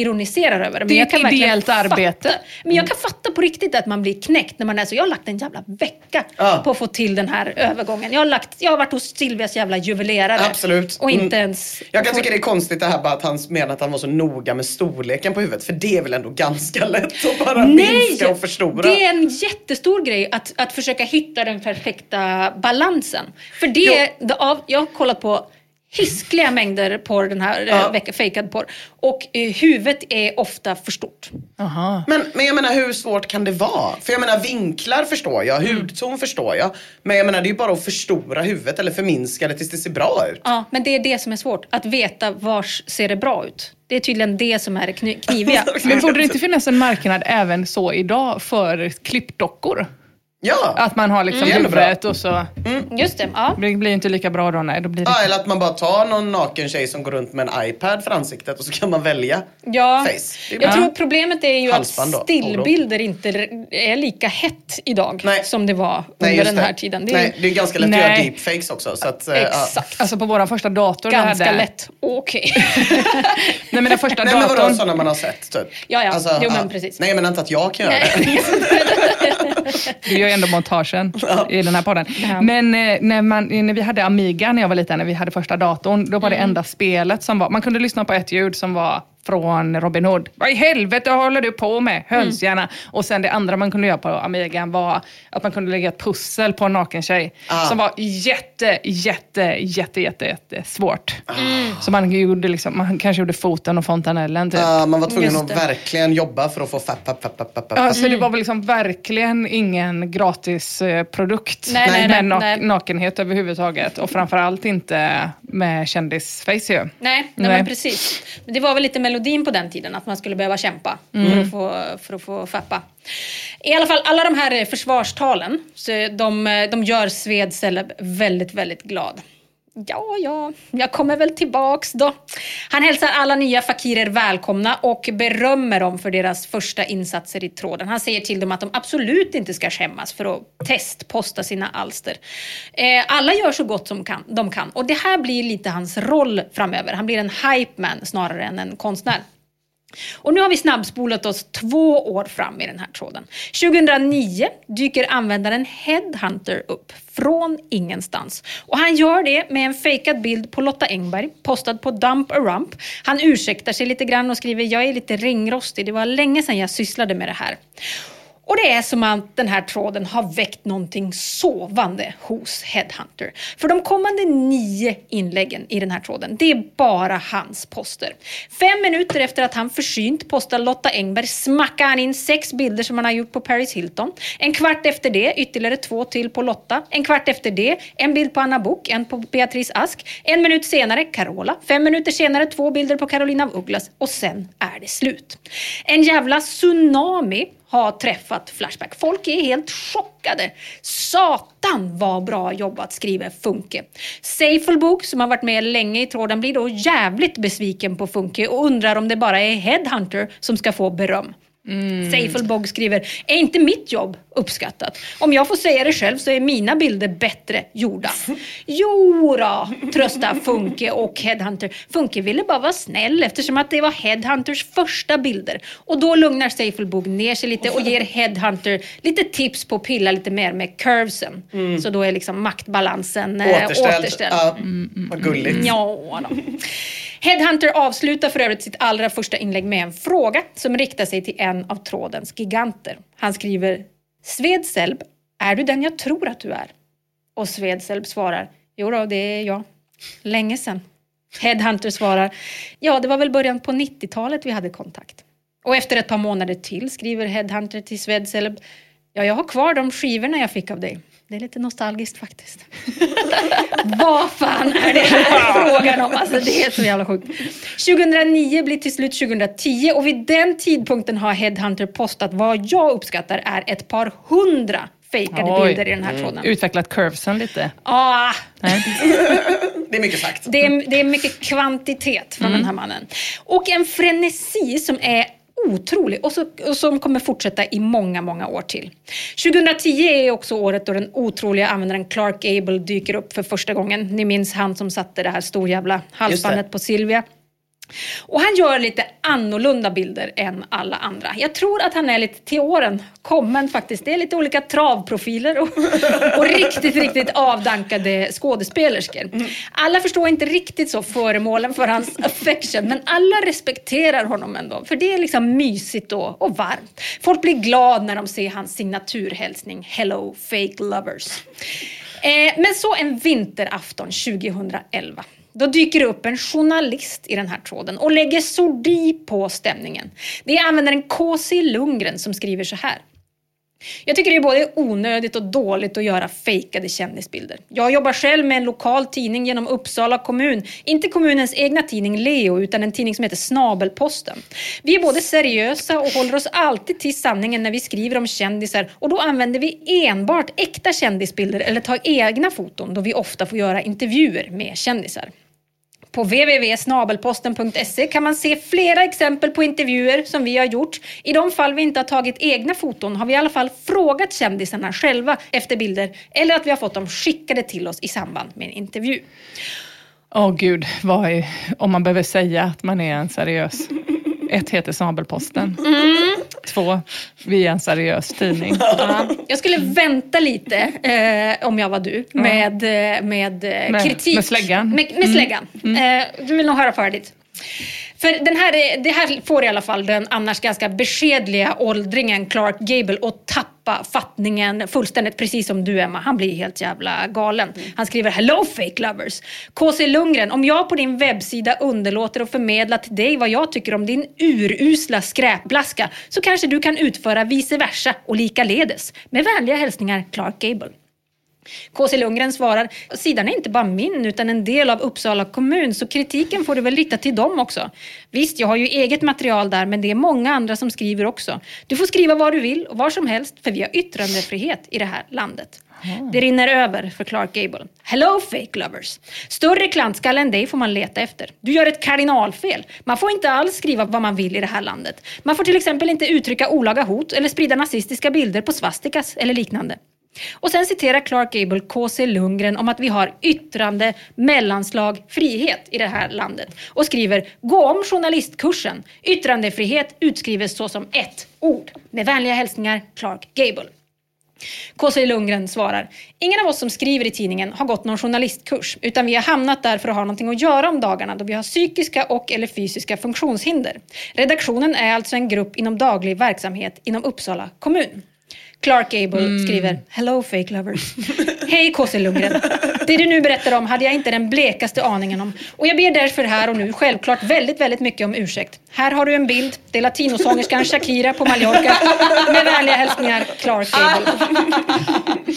ironiserar över det. Men Det är jag kan ett ideellt fatta, arbete. Men jag kan fatta på riktigt att man blir knäckt när man är så, jag har lagt en jävla vecka Ja. på att få till den här övergången. Jag har, lagt, jag har varit hos Silvias jävla juvelerare. Absolut. Och inte Mm. ens... Jag kan tycka det är konstigt det här bara att han menar att han var så noga med storleken på huvudet. För det är väl ändå ganska lätt att bara minska och förstora. Det är en jättestor grej att, att försöka hitta den perfekta balansen. För det, det av, jag har kollat på hiskliga mängder på den här Ja. ja. fejkad porr. Och eh, huvudet är ofta för stort. Aha. Men, men jag menar hur svårt kan det vara? För jag menar vinklar förstår jag, Mm. hudton förstår jag. Men jag menar det är ju bara att förstora huvudet eller förminska det tills det ser bra ut. Ja, men det är det som är svårt. Att veta vars ser det bra ut. Det är tydligen det som är det kni- kniviga. Men borde det inte finnas en marknad även så idag för klippdockor? Ja. Att man har liksom Det bra. huvudet och så... Just det, ja. Det blir inte lika bra då, nej. Då blir det... Ja, eller att man bara tar någon naken tjej som går runt med en iPad för ansiktet och så kan man välja Ja, face. Det jag tror problemet är ju att Halsband då, stillbilder inte är lika hett idag Nej. som det var Nej, under den det. här tiden. Det är Nej, det är ganska lätt att Nej. göra deepfakes också. Så att, eh, ja. exakt. Alltså på vår första dator Ganska hade... lätt. Okej. Nej men den första Nej men vadå datorn... sådana man har sett typ? Ja, ja. Jo, men precis. Nej men inte att jag kan göra det. Gör ändå montagen i den här podden. Men eh, när, man, när vi hade Amiga när jag var liten, när vi hade första datorn, då var det Mm. enda spelet som var... Man kunde lyssna på ett ljud som var från Robin Hood. Vad i helvete håller du på med? Hönshjärna. Mm. Och sen det andra man kunde göra på Amigan var att man kunde lägga ett pussel på en naken tjej. Ah. Som var jätte, jätte, jätte, jätte, jätte svårt. Mm. Så man gjorde liksom, man kanske gjorde foten och fontanellen typ. Ja, man var tvungen Just att det. verkligen jobba för att få fapp, fapp, fapp, fapp, fapp. Ja, så det var väl liksom verkligen ingen gratis eh, produkt Nej, nej, med nej, nej. nakenhet överhuvudtaget. Och framförallt inte med kändisface ju. Nej, nej, Nej. men precis. Det var väl lite melodin på den tiden, att man skulle behöva kämpa för, att få, för att få fappa. I alla fall, alla de här eh, försvarstalen, så de, eh, de gör Sved Celeb väldigt, väldigt glad. Ja, ja, jag kommer väl tillbaks då. Han hälsar alla nya fakirer välkomna och berömmer dem för deras första insatser i tråden. Han säger till dem att de absolut inte ska skämmas för att testposta sina alster. Eh, alla gör så gott som kan, de kan och det här blir lite hans roll framöver. Han blir en hype man snarare än en konstnär. Och nu har vi snabbspolat oss två år fram i den här tråden. 2009 dyker användaren Headhunter upp från ingenstans. Och han gör det med en fejkad bild på Lotta Engberg, postad på Dump a Rump. Han ursäktar sig lite grann och skriver “Jag är lite ringrostig, det var länge sedan jag sysslade med det här”. Och det är som att den här tråden har väckt någonting sovande hos Headhunter. För de kommande nio inläggen i den här tråden, det är bara hans poster. Fem minuter efter att han försynt postar Lotta Engberg smackar han in sex bilder som han har gjort på Paris Hilton. En kvart efter det ytterligare två till på Lotta. En kvart efter det en bild på Anna Bok, en på Beatrice Ask. En minut senare Carola. Fem minuter senare två bilder på Carolina af Ugglas. Och sen är det slut. En jävla tsunami har träffat Flashback. Folk är helt chockade. Satan vad bra jobbat, skriver Funke. Seifelbok, som har varit med länge i tråden, blir då jävligt besviken på Funke och undrar om det bara är Headhunter som ska få beröm. Mm. Seifelbog skriver, är inte mitt jobb uppskattat? Om jag får säga det själv så är mina bilder bättre gjorda. Jo då, tröstar Funke och Headhunter. Funke ville bara vara snäll eftersom att det var Headhunters första bilder. Och då lugnar Seifelbog ner sig lite och ger Headhunter lite tips på att pilla lite mer med curvesen. Mm. Så då är liksom maktbalansen eh, återställd. återställd. Ja, mm, vad gulligt. Ja, då. Headhunter avslutar för övrigt sitt allra första inlägg med en fråga som riktar sig till en av trådens giganter. Han skriver Svedselb, är du den jag tror att du är? Och Svedselb svarar Jo då, det är jag. Länge sen. Headhunter svarar Ja, det var väl början på 90-talet vi hade kontakt. Och efter ett par månader till skriver Headhunter till Svedselb Ja, jag har kvar de skivorna jag fick av dig. Det är lite nostalgiskt faktiskt. Vad fan är det här frågan om? Alltså det är så jävla sjukt. 2009 blir till slut 2010 och vid den tidpunkten har Headhunter postat vad jag uppskattar är ett par hundra fejkade Oj. bilder i den här mm. tråden. Utvecklat curvesen lite. Ah. det är mycket sagt. Det är, det är mycket kvantitet från mm. den här mannen. Och en frenesi som är otrolig och, så, och som kommer fortsätta i många, många år till. 2010 är också året då den otroliga användaren Clark Gable dyker upp för första gången. Ni minns han som satte det här storjävla halsbandet på Silvia. Och han gör lite annorlunda bilder än alla andra. Jag tror att han är lite till åren kommen faktiskt. Det är lite olika travprofiler och, och riktigt, riktigt avdankade skådespelerskor. Alla förstår inte riktigt så föremålen för hans affection, men alla respekterar honom ändå. För det är liksom mysigt och, och varmt. Folk blir glada när de ser hans signaturhälsning Hello fake lovers. Eh, men så en vinterafton 2011. Då dyker det upp en journalist i den här tråden och lägger sordi på stämningen. Det är användaren KC Lundgren som skriver så här. Jag tycker det är både onödigt och dåligt att göra fejkade kändisbilder. Jag jobbar själv med en lokal tidning genom Uppsala kommun. Inte kommunens egna tidning Leo, utan en tidning som heter Snabelposten. Vi är både seriösa och håller oss alltid till sanningen när vi skriver om kändisar och då använder vi enbart äkta kändisbilder eller tar egna foton då vi ofta får göra intervjuer med kändisar. På www.snabelposten.se kan man se flera exempel på intervjuer som vi har gjort. I de fall vi inte har tagit egna foton har vi i alla fall frågat kändisarna själva efter bilder eller att vi har fått dem skickade till oss i samband med en intervju. Åh oh, gud, vad är, om man behöver säga att man är en seriös ett heter Snabelposten. Mm. Två, vi är en seriös tidning. Ja. Jag skulle vänta lite, eh, om jag var du, med, eh, med, eh, med kritik. Med släggan. Med, med släggan. Mm. Mm. Eh, du vill nog höra färdigt. För den här, det här får i alla fall den annars ganska beskedliga åldringen Clark Gable att tappa fattningen fullständigt, precis som du Emma. Han blir helt jävla galen. Han skriver “Hello fake lovers”. KC Lundgren, om jag på din webbsida underlåter att förmedla till dig vad jag tycker om din urusla skräpblaska så kanske du kan utföra vice versa och likaledes. Med vänliga hälsningar Clark Gable. KC Lundgren svarar, sidan är inte bara min utan en del av Uppsala kommun så kritiken får du väl rikta till dem också. Visst, jag har ju eget material där men det är många andra som skriver också. Du får skriva vad du vill och var som helst för vi har yttrandefrihet i det här landet. Det rinner över för Clark Gable. Hello fake lovers! Större klantskalle än dig får man leta efter. Du gör ett kardinalfel. Man får inte alls skriva vad man vill i det här landet. Man får till exempel inte uttrycka olaga hot eller sprida nazistiska bilder på svastikas eller liknande. Och sen citerar Clark Gable K.C. Lundgren om att vi har yttrande, mellanslag, frihet i det här landet. Och skriver “Gå om journalistkursen. Yttrandefrihet utskrives så som ett ord. Med vänliga hälsningar Clark Gable.” K.C. Lundgren svarar, ingen av oss som skriver i tidningen har gått någon journalistkurs, utan vi har hamnat där för att ha någonting att göra om dagarna då vi har psykiska och eller fysiska funktionshinder. Redaktionen är alltså en grupp inom daglig verksamhet inom Uppsala kommun. Clark Gable skriver “Hello fake lovers”. Hej KC Lundgren. Det du nu berättar om hade jag inte den blekaste aningen om. Och jag ber därför här och nu självklart väldigt, väldigt mycket om ursäkt. Här har du en bild. Det är latinosångerskan Shakira på Mallorca. Med vänliga hälsningar Clark Gable.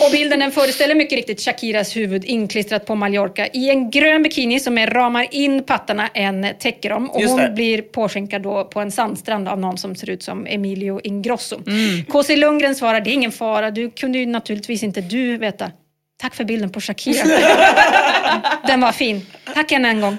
Och bilden den föreställer mycket riktigt Shakiras huvud inklistrat på Mallorca i en grön bikini som mer ramar in pattarna än täcker dem. Och hon blir påskinkad då på en sandstrand av någon som ser ut som Emilio Ingrosso. KC Lundgren svarar, det är ingen fara, du kunde ju naturligtvis inte du veta. Tack för bilden på Shakira. Den var fin. Tack än en gång.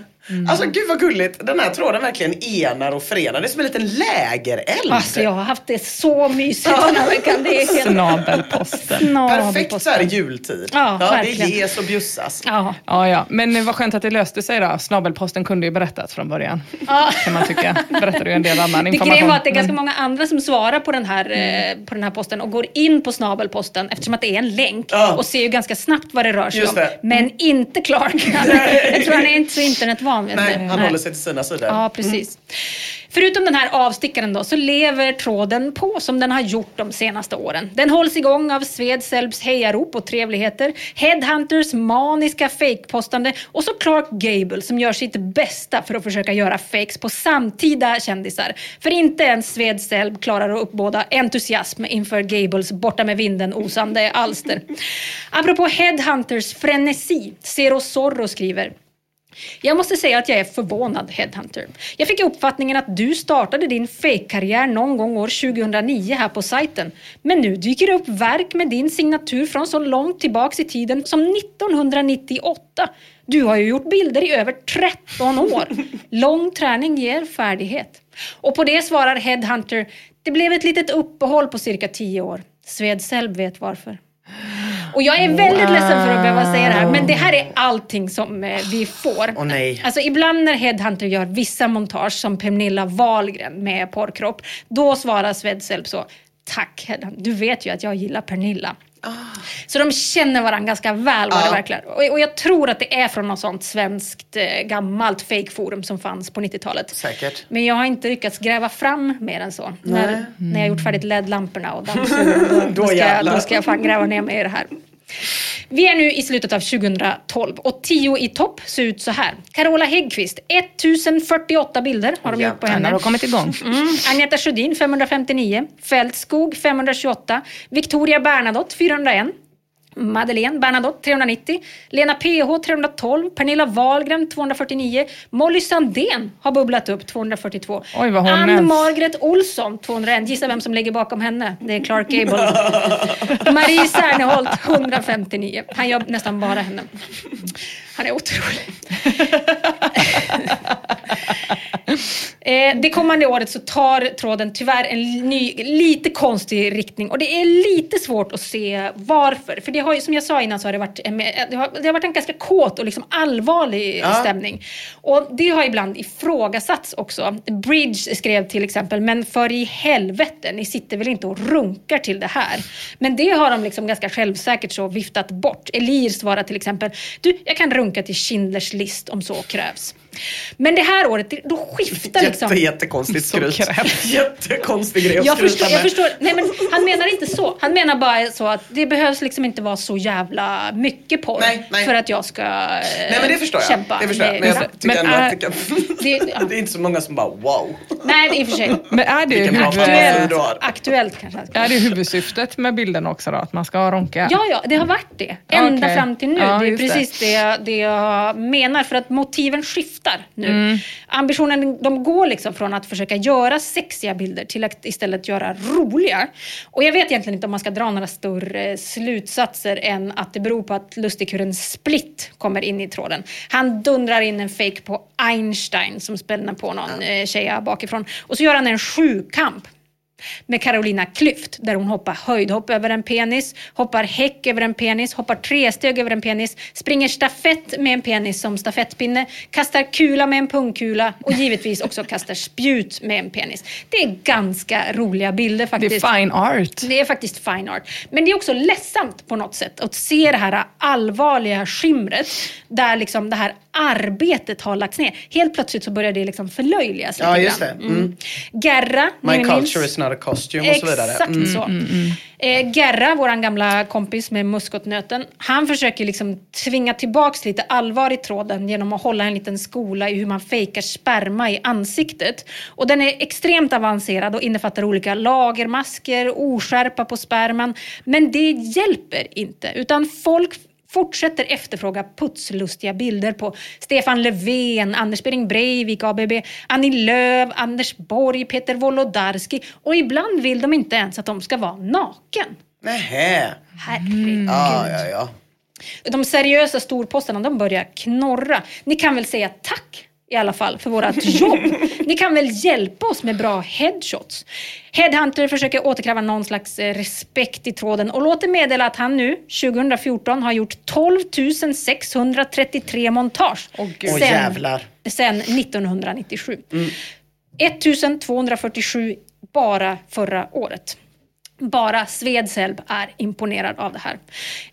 Alltså gud vad gulligt. Den här tråden verkligen enar och förenar. Det är som en liten lägereld. Alltså jag har haft det så mysigt den här veckan. Det är helt... Snabelposten. Perfekt så här i jultid. Ja, det verkligen. ges och bjussas. Ja. Ja, ja. Men vad skönt att det löste sig då. Snabelposten kunde ju berättat från början. Ja. Kan man tycka. Berättade ju en del annan Det information. grejen var att det är ganska många andra som svarar på den, här, Mm. eh, på den här posten och går in på snabelposten eftersom att det är en länk Ja. och ser ju ganska snabbt vad det rör sig Just om. det. Men inte Clark. jag tror han är inte så internetvan. Vet Nej, du. han håller sig till sina sidor. Ja, precis. Förutom den här avstickaren då, så lever tråden på som den har gjort de senaste åren. Den hålls igång av Svedselbs hejarop och trevligheter, Headhunters maniska fejkpostande och så Clark Gable som gör sitt bästa för att försöka göra fakes på samtida kändisar. För inte ens Svedselb klarar att uppbåda entusiasm inför Gables borta med vinden osande alster. Apropå Headhunters frenesi, Zero Zorro skriver jag måste säga att jag är förvånad, Headhunter. Jag fick uppfattningen att du startade din fake-karriär någon gång år 2009 här på sajten. Men nu dyker det upp verk med din signatur från så långt tillbaks i tiden som 1998. Du har ju gjort bilder i över 13 år. Lång träning ger färdighet. Och på det svarar Headhunter, det blev ett litet uppehåll på cirka 10 år. Svedselb vet varför. Och jag är väldigt ledsen för att behöva säga det här, men det här är allting som eh, vi får. Åh, nej. Alltså ibland när Headhunter gör vissa montage, som Pernilla Wahlgren med porrkropp, då svarar Svedselb så, tack Headhunter, du vet ju att jag gillar Pernilla. Så de känner varandra ganska väl vad det Ja. verkligen och, och jag tror att det är från något sånt svenskt eh, gammalt fake-forum som fanns på 90-talet. Säkert. Men jag har inte lyckats gräva fram mer än så. När, när jag gjort färdigt LED-lamporna och dammsugaren, då, då, ska jag, jävlar. då ska jag fan gräva ner mig i det här. Vi är nu i slutet av 2012 och 10 i topp ser ut så här. Carola Häggkvist, 1048 bilder har de gjort på henne. har kommit igång. Mm. Agneta Sjödin 559, Fältskog 528, Victoria Bernadotte 401, Madeleine Bernadotte 390, Lena PH 312, Pernilla Wahlgren 249, Molly Sandén har bubblat upp 242. Oj, vad hon Ann. Margret Olsson 201, gissa vem som ligger bakom henne? Det är Clark Gable. Marie Serneholt 159, han gör nästan bara henne. Han är otrolig. Eh, det kommande året så tar tråden tyvärr en ny, lite konstig riktning och det är lite svårt att se varför. För det har ju, som jag sa innan så har det varit, det har, det har varit en ganska kåt och liksom allvarlig Ja. stämning. Och det har ibland ifrågasatts också. Bridge skrev till exempel, men för i helvete, ni sitter väl inte och runkar till det här? Men det har de liksom ganska självsäkert så viftat bort. Elir svarar till exempel, du, jag kan runka till Schindlers list om så krävs. Men det här året, då skiftar liksom... Jätte, jättekonstigt skryt. Jättekonstig grej att Jag förstår, jag med. förstår. Nej, men han menar inte så. Han menar bara så att det behövs liksom inte vara så jävla mycket porr Nej, nej. för att jag ska eh, Nej men det förstår jag. kämpa. Det förstår jag. Men jag Ja. tycker Men ändå är- att det, kan... Det- ja. det är inte så många som bara wow. Nej, det är i och för sig. Men är det, Vilken har. Aktuellt kanske. är det huvudsyftet med bilden också då? Att man ska ronka? Ja, ja, det har varit det. Ända Okej. fram till nu. Ja, det är just det. precis det. jag- det jag menar. För att motiven skiftar nu. Mm. Ambitionen, de går liksom från att försöka göra sexiga bilder till att istället göra roliga. Och jag vet egentligen inte om man ska dra några större slutsatser än att det beror på att lustigkuren Split kommer in i tråden. Han dundrar in en fake på Einstein som spänner på någon eh, tjeja bakifrån. Och så gör han en sjukamp. Med Carolina Klüft där hon hoppar höjdhopp över en penis, hoppar häck över en penis, hoppar tresteg över en penis, springer stafett med en penis som stafettpinne, kastar kula med en pungkula och givetvis också kastar spjut med en penis. Det är ganska roliga bilder Det faktiskt. är fine art. Det är faktiskt fine art. Men det är också ledsamt på något sätt att se det här allvarliga skimret där liksom det här arbetet har lagts ner. Helt plötsligt så börjar det liksom förlöjligas Ja, lite just grann. det. Mm. Gerra, My culture is not a costume och så vidare. Exakt Mm. så. Eh, Gerra, våran gamla kompis med muskotnöten, han försöker liksom tvinga tillbaks lite allvar i tråden genom att hålla en liten skola i hur man fejkar sperma i ansiktet. Och den är extremt avancerad och innefattar olika lagermasker, oskärpa på sperman. Men det hjälper inte, utan folk fortsätter efterfråga putslustiga bilder på Stefan Löfven, Anders Behring Breivik, ABB, Annie Lööf, Anders Borg, Peter Wolodarski och ibland vill de inte ens att de ska vara naken. Nähä. Herregud. Ja, ja, ja. De seriösa storposterna de börjar knorra. Ni kan väl säga tack i alla fall för vårt jobb. Ni kan väl hjälpa oss med bra headshots. Headhunter försöker återkräva någon slags eh, respekt i tråden och låter meddela att han nu, 2014, har gjort 12 633 montage. Åh, jävlar. sen 1997. 1247 bara förra året. Bara Svedselb är imponerad av det här.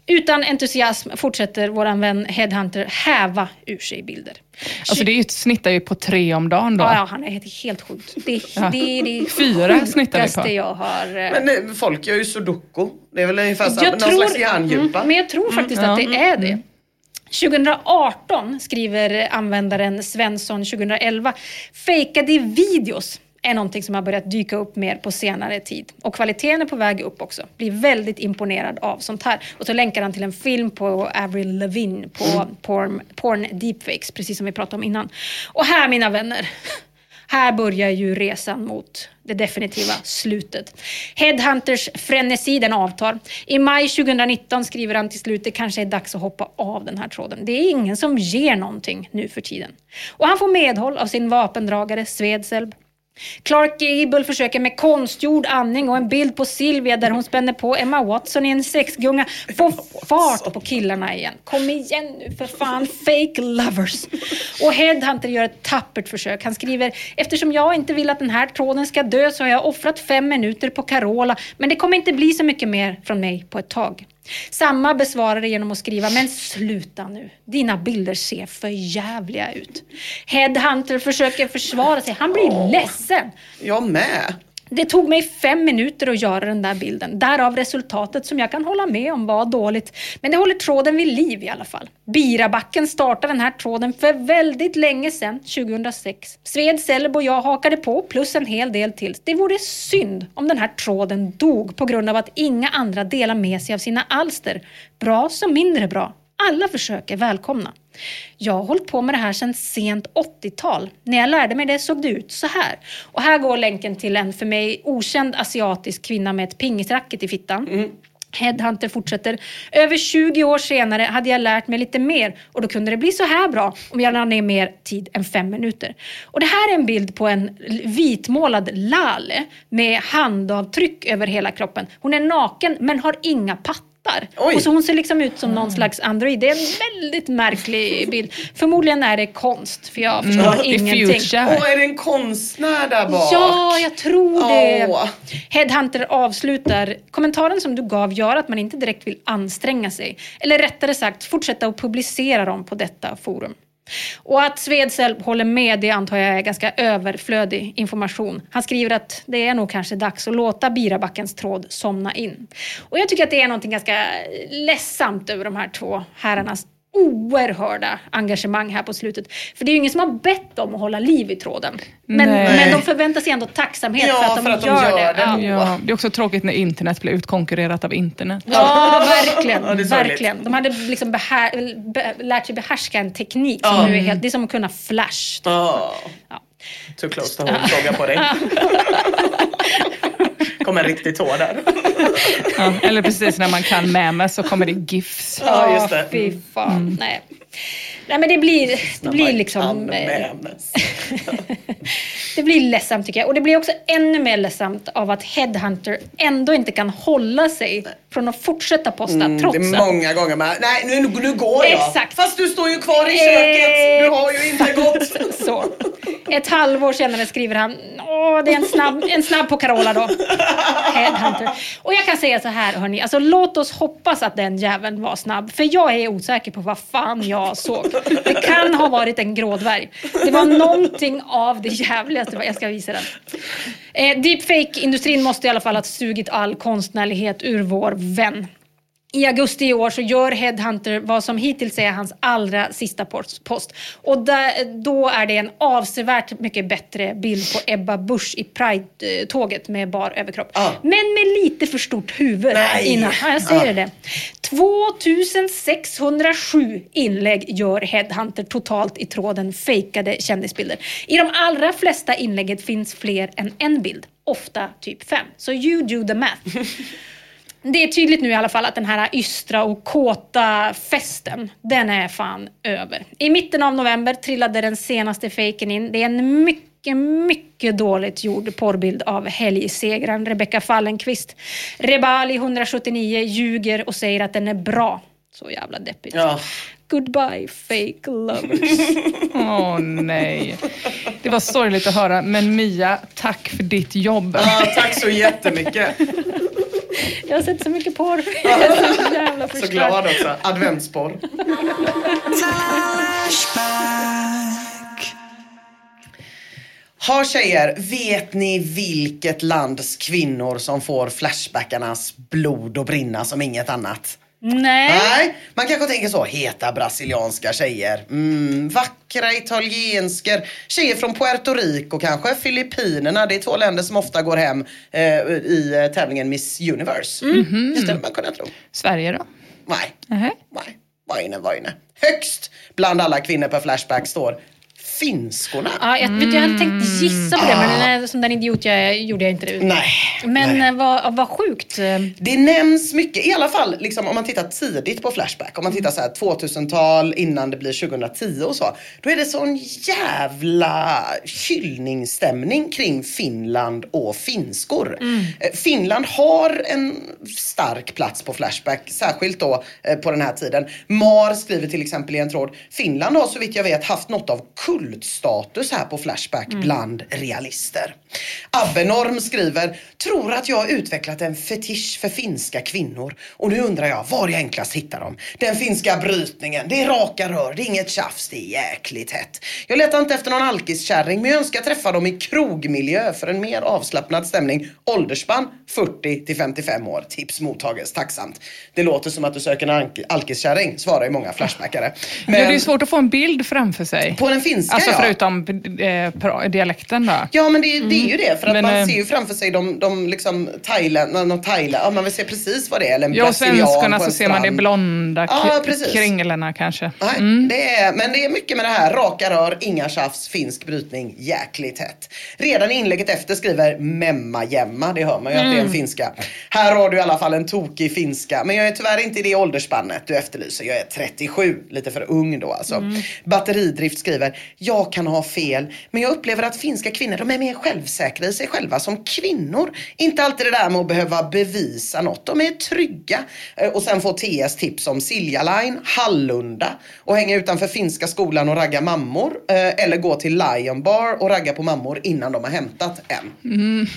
Utan entusiasm fortsätter våran vän Headhunter häva ur sig bilder. Alltså det är ju- snittar ju på tre om dagen då. Ja, ja, han är helt, helt sjukt. Det, Ja. det är det Fyra snittar vi på. jag har... eh, Men eh, folk gör ju sudoku. Det är väl ungefär så, Jag någon tror- slags hjärndjupa. Mm, men jag tror faktiskt att det är det. 2018 skriver användaren Svensson 2011, fejkade videos är någonting som har börjat dyka upp mer på senare tid. Och kvaliteten är på väg upp också. Blir väldigt imponerad av sånt här. Och så länkar han till en film på Avril Lavigne på porn, porn deepfakes, precis som vi pratade om innan. Och här mina vänner, här börjar ju resan mot det definitiva slutet. Headhunters frenesi den avtar. I maj 2019 skriver han till slut det kanske är dags att hoppa av den här tråden. Det är ingen som ger någonting nu för tiden. Och han får medhåll av sin vapendragare Svedselb. Clark Gable försöker med konstgjord andning och en bild på Sylvia där hon spänner på Emma Watson i en sexgunga få fart på killarna igen. Kom igen nu för fan, fake lovers. Och Headhunter gör ett tappert försök. Han skriver, eftersom jag inte vill att den här tråden ska dö så har jag offrat fem minuter på Carola, men det kommer inte bli så mycket mer från mig på ett tag. Samma besvarar det genom att skriva, men sluta nu. Dina bilder ser för jävliga ut. Headhunter försöker försvara sig. Han blir ledsen. Jag med. Det tog mig fem minuter att göra den där bilden. Därav resultatet som jag kan hålla med om var dåligt. Men det håller tråden vid liv i alla fall. Birabacken startade den här tråden för väldigt länge sedan, 2006. Sved Selb och jag hakade på, plus en hel del till. Det vore synd om den här tråden dog på grund av att inga andra delar med sig av sina alster. Bra som mindre bra. Alla försök är välkomna. Jag har hållit på med det här sedan sent 80-tal. När jag lärde mig det såg det ut så här. Och här går länken till en för mig okänd asiatisk kvinna med ett pingisracket i fittan. Headhunter fortsätter. Över 20 år senare hade jag lärt mig lite mer och då kunde det bli så här bra om jag la ner mer tid än fem minuter. Och det här är en bild på en vitmålad Lale med handavtryck över hela kroppen. Hon är naken men har inga pattar. Oj. Och så hon ser liksom ut som någon slags android. Det är en väldigt märklig bild. Förmodligen är det konst för jag förstår Mm, ingenting. Åh, är det en konstnär där bak? Ja, jag tror det. Åh. Headhunter avslutar. Kommentaren som du gav gör att man inte direkt vill anstränga sig. Eller rättare sagt fortsätta att publicera dem på detta forum. Och att Svedselb håller med det antar jag är ganska överflödig information. Han skriver att det är nog kanske dags att låta Birabackens tråd somna in. Och jag tycker att det är något ganska ledsamt över de här två herrarnas oerhörda engagemang här på slutet. För det är ju ingen som har bett dem att hålla liv i tråden. Men, men de förväntar sig ändå tacksamhet Ja, för att de, för att de gör, gör det. det. Ja. Ja, det är också tråkigt när internet blir utkonkurrerat av internet. Ja, verkligen. Verkligen. De hade liksom behär, be, lärt sig behärska en teknik som nu är helt... Det är som att kunna Flash. Ja. Ja. Too close to home, fråga på dig. Kom en riktig tår där. Ja, eller precis när man kan memes så kommer det GIFs. Ja, just det. Fy fan. Nej. Nej, men det blir, det blir liksom... Eh, det blir ledsamt tycker jag. Och det blir också ännu mer ledsamt av att Headhunter ändå inte kan hålla sig från att fortsätta posta Mm, trots det är att... många gånger med, nej nu, nu går jag. Exakt. Fast du står ju kvar i köket, du har ju inte gått. Så. Ett halvår senare skriver han, åh det är en snabb, en snabb på Carola då. Headhunter. Och jag kan säga så här hörni, alltså låt oss hoppas att den jäveln var snabb. För jag är osäker på vad fan jag såg. Det kan ha varit en grådvärg. Det var någonting av det jävligaste, jag ska visa den. Eh, Deepfake-industrin måste i alla fall ha sugit all konstnärlighet ur vår vän. I augusti i år så gör Headhunter vad som hittills är hans allra sista post. Och där, då är det en avsevärt mycket bättre bild på Ebba Busch i Pride-tåget med bar överkropp. Ah. Men med lite för stort huvud Nej. innan. Ja, jag säger Ah. det. 2607 inlägg gör Headhunter totalt i tråden fejkade kändisbilder. I de allra flesta inlägget finns fler än en bild. Ofta typ fem. Så you do the math. Det är tydligt nu i alla fall att den här ystra och kåta festen, den är fan över. I mitten av november trillade den senaste fejken in. Det är en mycket, mycket dåligt gjord porrbild av helgsegraren Rebecca Fallenkvist. Rebali 179 ljuger och säger att den är bra. Så jävla deppigt. Ja. Goodbye fake lovers. Åh nej. Det var sorgligt att höra, men Mia, tack för ditt jobb. Ja, tack så jättemycket. Jag har sett så mycket porr. Jag är så jävla Så förstörd. glad också. Adventsporr. Ha tjejer, vet ni vilket lands kvinnor som får flashbackarnas blod att brinna som inget annat? Nej. Nej, man kanske tänker så. Heta brasilianska tjejer. Mm, vackra italiensker. Tjejer från Puerto Rico kanske. Filippinerna. Det är två länder som ofta går hem eh, i eh, tävlingen Miss Universe. Mm. Just det, man kunde tro. Sverige då? Nej, Nähä. nej. Vaine, vaine. Högst bland alla kvinnor på Flashback står finskorna. Ja, jag, vet, du, jag hade tänkt gissa på det, men nej, som den idiot jag gjorde jag inte det. Nej. Men nej. eh, vad, vad sjukt. Det nämns mycket, i alla fall liksom, om man tittar tidigt på Flashback. Om man tittar så här 2000-tal innan det blir 2010 och så. Då är det sån jävla hyllningsstämning kring Finland och finskor. Eh, Finland har en stark plats på Flashback, särskilt då eh, på den här tiden. Mar skriver till exempel i en tråd, Finland har så vitt jag vet haft något av kultstatus här på Flashback bland realister. Abbenorm skriver, tror att jag har utvecklat en fetisch för finska kvinnor och nu undrar jag var jag enklast hittar dem. Den finska brytningen, det är raka rör, det är inget tjafs, det är jäkligt hett. Jag letar inte efter någon alkiskärring men jag önskar träffa dem i krogmiljö för en mer avslappnad stämning. Åldersspann 40 till 55 år. Tips mottages tacksamt. Det låter som att du söker en alk- alkiskärring, svarar ju många flashbackare. Ja, det är svårt att få en bild framför sig. På den finska Alltså ja. förutom eh, dialekten då. Ja men det, det är ju det för att Men, man eh, ser ju framför sig de, de liksom Thailand, Thailand, ja man vill se precis vad det är. Eller en Ja, och svenskarna så ser man det blonda Ja, k- precis. kringlarna kanske. Nej, Mm. det är, men det är mycket med det här. Raka rör, inga tjafs, finsk brytning, jäkligt hett. Redan i inlägget efter skriver Memma Gemma, det hör man ju att det är en finska. Här har du i alla fall en tokig finska, men jag är tyvärr inte i det åldersspannet du efterlyser. Jag är 37, lite för ung då alltså. Batteridrift skriver, jag kan ha fel, men jag upplever att finska kvinnor, de är mer självsäkra i sig själva som kvinnor. Inte alltid det där med att behöva bevisa något. De är trygga. Eh, Och sen får TS tips om Silja Line, Hallunda och hänga utanför finska skolan och ragga mammor. eh, Eller gå till Lion Bar och ragga på mammor innan de har hämtat en.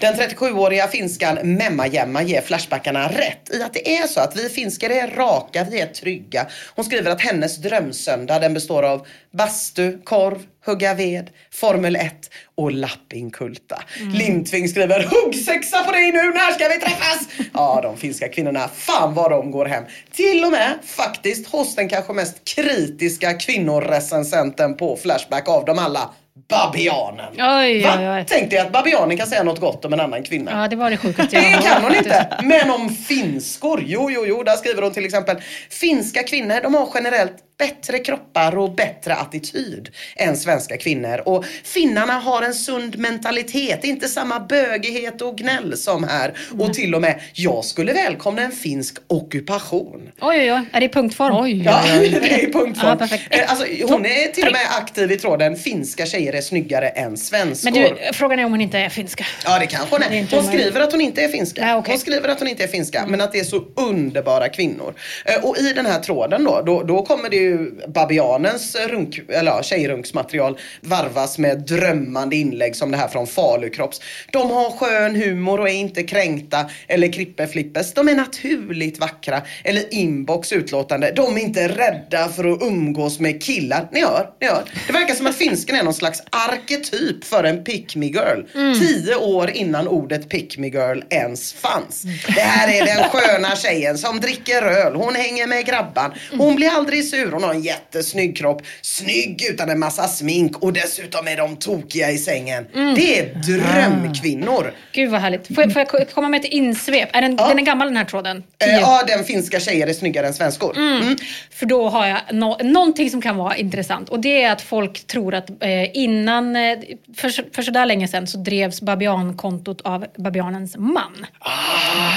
Den 37-åriga finskan Memma Gemma ger Flashbackarna rätt i att det är så att vi finskar är raka, vi är trygga. Hon skriver att hennes drömsöndag den består av bastu, korv, hugga ved, Formel 1 och lappinkulta. Lindtving skriver huggsexa på dig nu, när ska vi träffas? Ja, de finska kvinnorna, fan vad de går hem. Till och med faktiskt hos den kanske mest kritiska kvinnorecensenten på Flashback av dem alla. Babianen. Oj, Va? oj, oj. Tänk dig att babianen kan säga något gott om en annan kvinna. Ja, det var det sjukaste jag Det kan hon inte. Men om finskor, jo, jo, jo, där skriver hon till exempel. Finska kvinnor, de har generellt bättre kroppar och bättre attityd än svenska kvinnor. Och finnarna har en sund mentalitet, inte samma bögighet och gnäll som här. Och till och med, jag skulle välkomna en finsk ockupation. Oj, oj, oj. Är det i punktform? Oj, Ja, oj, oj. det är i punktform. Ja, perfekt. Eh, alltså, hon är till och med aktiv i tråden, finska tjejer är snyggare än svenskor. Men du, frågan är om hon inte är finska. Ja det kanske hon är är. inte Hon skriver att hon inte är finska. Ja, okej. Hon skriver att hon inte är finska men att det är så underbara kvinnor. Eh, Och i den här tråden då, då, då kommer det ju babianens runk, eller ja, tjejrunksmaterial varvas med drömmande inlägg som det här från Falukropps. De har skön humor och är inte kränkta eller krippeflippes. De är naturligt vackra. Eller inbox utlåtande. De är inte rädda för att umgås med killar. Ni hör, ni hör. Det verkar som att finsken är någon slags arketyp för en pick me girl. Tio år innan ordet pick me girl ens fanns. Det här är den sköna tjejen som dricker öl. Hon hänger med grabban. Hon blir aldrig sur. Hon har en jättesnygg kropp. Snygg utan en massa smink och dessutom är de tokiga i sängen. Det är drömkvinnor. Gud vad härligt. Får jag, får jag komma med ett insvep? Är den, den är gammal den här tråden? Eh. Ja, den finska tjejer är snyggare än svenskor. Mm. För då har jag no någonting som kan vara intressant. Och det är att folk tror att eh, innan, eh, för, för sådär länge sedan så drevs babiankontot av babianens man.